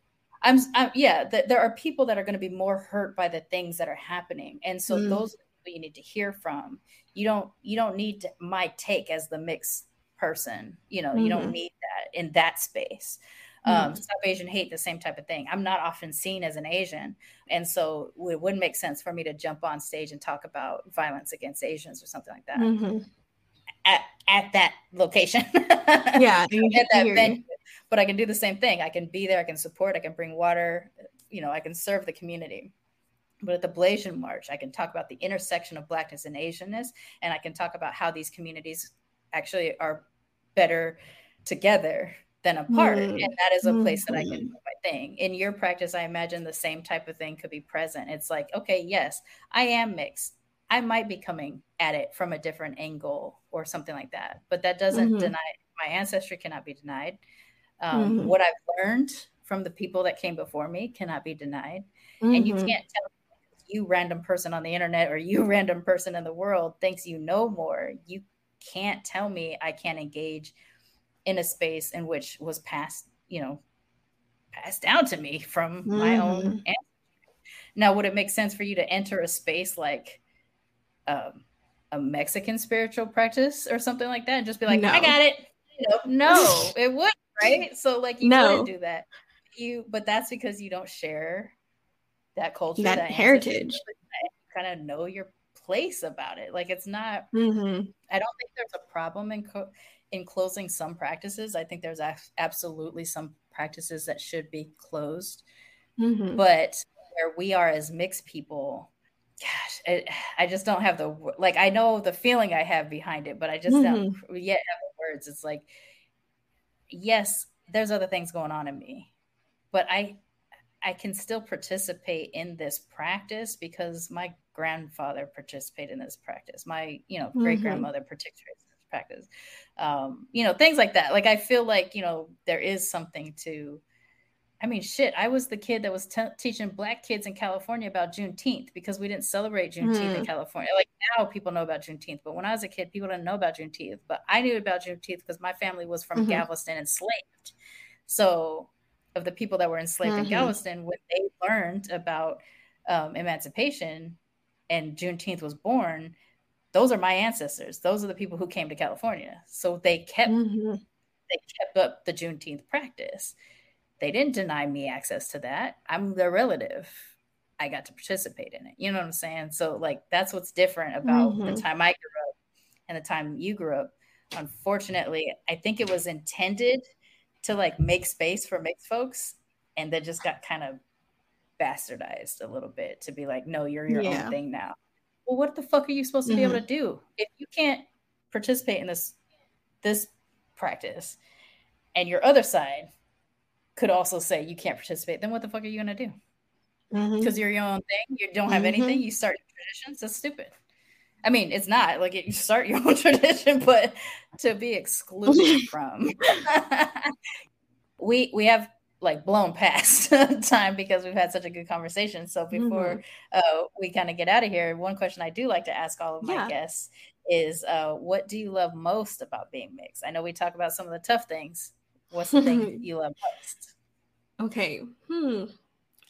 I'm, I'm yeah, th- there are people that are going to be more hurt by the things that are happening. And so mm. those are people you need to hear from. You don't, you don't need to, my take as the mix person. You know, mm-hmm. you don't mm-hmm. need in that space. Um, mm-hmm. Stop Asian hate, the same type of thing. I'm not often seen as an Asian. And so it wouldn't make sense for me to jump on stage and talk about violence against Asians or something like that mm-hmm. at, at that location. yeah. at that venue. But I can do the same thing. I can be there, I can support, I can bring water, you know, I can serve the community. But at the Blasian March, I can talk about the intersection of Blackness and Asianness, and I can talk about how these communities actually are better together than apart. Mm. And that is a place that I can mm-hmm. do my thing. In your practice, I imagine the same type of thing could be present. It's like, okay, yes, I am mixed. I might be coming at it from a different angle or something like that. But that doesn't mm-hmm. deny my ancestry cannot be denied. Um, mm-hmm. What I've learned from the people that came before me cannot be denied. Mm-hmm. And you mm-hmm. can't tell you random person on the internet or you random person in the world thinks you know more. You can't tell me I can't engage in a space in which was passed, you know, passed down to me from mm-hmm. my own ancestry. Now, would it make sense for you to enter a space like um, a Mexican spiritual practice or something like that and just be like, no. I got it? You know, no, it would, right? So, like, you no. wouldn't do that. You, but that's because you don't share that culture, that, that heritage. Kind of know your place about it. Like it's not. Mm-hmm. I don't think there's a problem in co- in closing some practices. I think there's a- absolutely some practices that should be closed, mm-hmm. but where we are as mixed people. Gosh, it, I just don't have the like. I know the feeling I have behind it, but I just mm-hmm. don't yet have the words. It's like, yes, there's other things going on in me, but I I can still participate in this practice because my grandfather participated in this practice. My, you know, great grandmother mm-hmm. participated practice. Um, you know, things like that. Like I feel like, you know, there is something to I mean, shit, I was the kid that was t- teaching black kids in California about Juneteenth because we didn't celebrate Juneteenth mm. in California. Like now people know about Juneteenth, but when I was a kid, people didn't know about Juneteenth. But I knew about Juneteenth because my family was from mm-hmm. Galveston enslaved. So of the people that were enslaved mm-hmm. in Galveston, when they learned about um, emancipation and Juneteenth was born, those are my ancestors. Those are the people who came to California. So they kept mm-hmm. they kept up the Juneteenth practice. They didn't deny me access to that. I'm their relative. I got to participate in it. You know what I'm saying? So like that's what's different about mm-hmm. the time I grew up and the time you grew up. Unfortunately, I think it was intended to like make space for mixed folks and that just got kind of bastardized a little bit to be like, no, you're your yeah. own thing now. Well, what the fuck are you supposed to mm-hmm. be able mm-hmm. to do if you can't participate in this this practice and your other side could also say you can't participate, then what the fuck are you gonna do? Because mm-hmm. you're your own thing, you don't have mm-hmm. anything, you start traditions. That's stupid. I mean, it's not like you start your own tradition, but to be excluded from, we we have like blown past time because we've had such a good conversation. So before mm-hmm. uh, we kind of get out of here, one question I do like to ask all of my yeah. guests is, uh, "What do you love most about being mixed?" I know we talk about some of the tough things. What's the thing you love most? Okay. Hmm.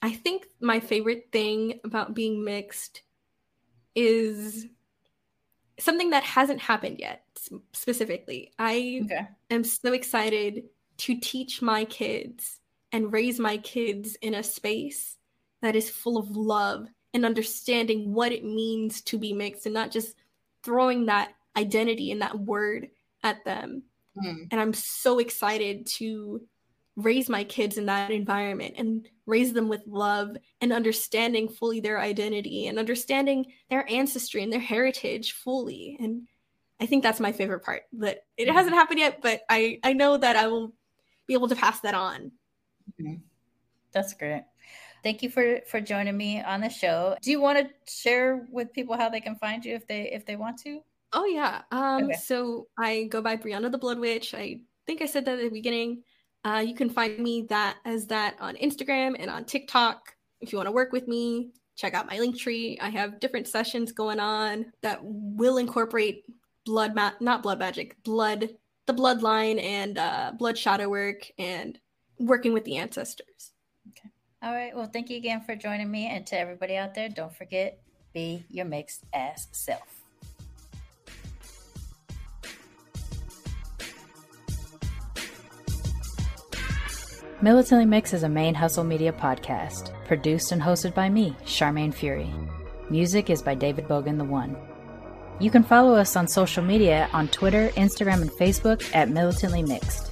I think my favorite thing about being mixed is something that hasn't happened yet specifically. I okay. am so excited to teach my kids and raise my kids in a space that is full of love and understanding what it means to be mixed and not just throwing that identity and that word at them. Mm. And I'm so excited to raise my kids in that environment and raise them with love and understanding fully their identity and understanding their ancestry and their heritage fully. And I think that's my favorite part. That it mm-hmm. hasn't happened yet, but I I know that I will be able to pass that on. Mm-hmm. That's great. Thank you for for joining me on the show. Do you want to share with people how they can find you if they if they want to? Oh yeah. Um okay. so I go by Brianna the Blood Witch. I think I said that at the beginning. Uh, you can find me that as that on Instagram and on TikTok. If you want to work with me, check out my link tree. I have different sessions going on that will incorporate blood, ma- not blood magic, blood, the bloodline and uh, blood shadow work and working with the ancestors. Okay. All right. Well, thank you again for joining me. And to everybody out there, don't forget, be your mixed ass self. Militantly Mixed is a main hustle media podcast, produced and hosted by me, Sharmane Fury. Music is by David Bogan the One. You can follow us on social media on Twitter, Instagram, and Facebook at Militantly Mixed.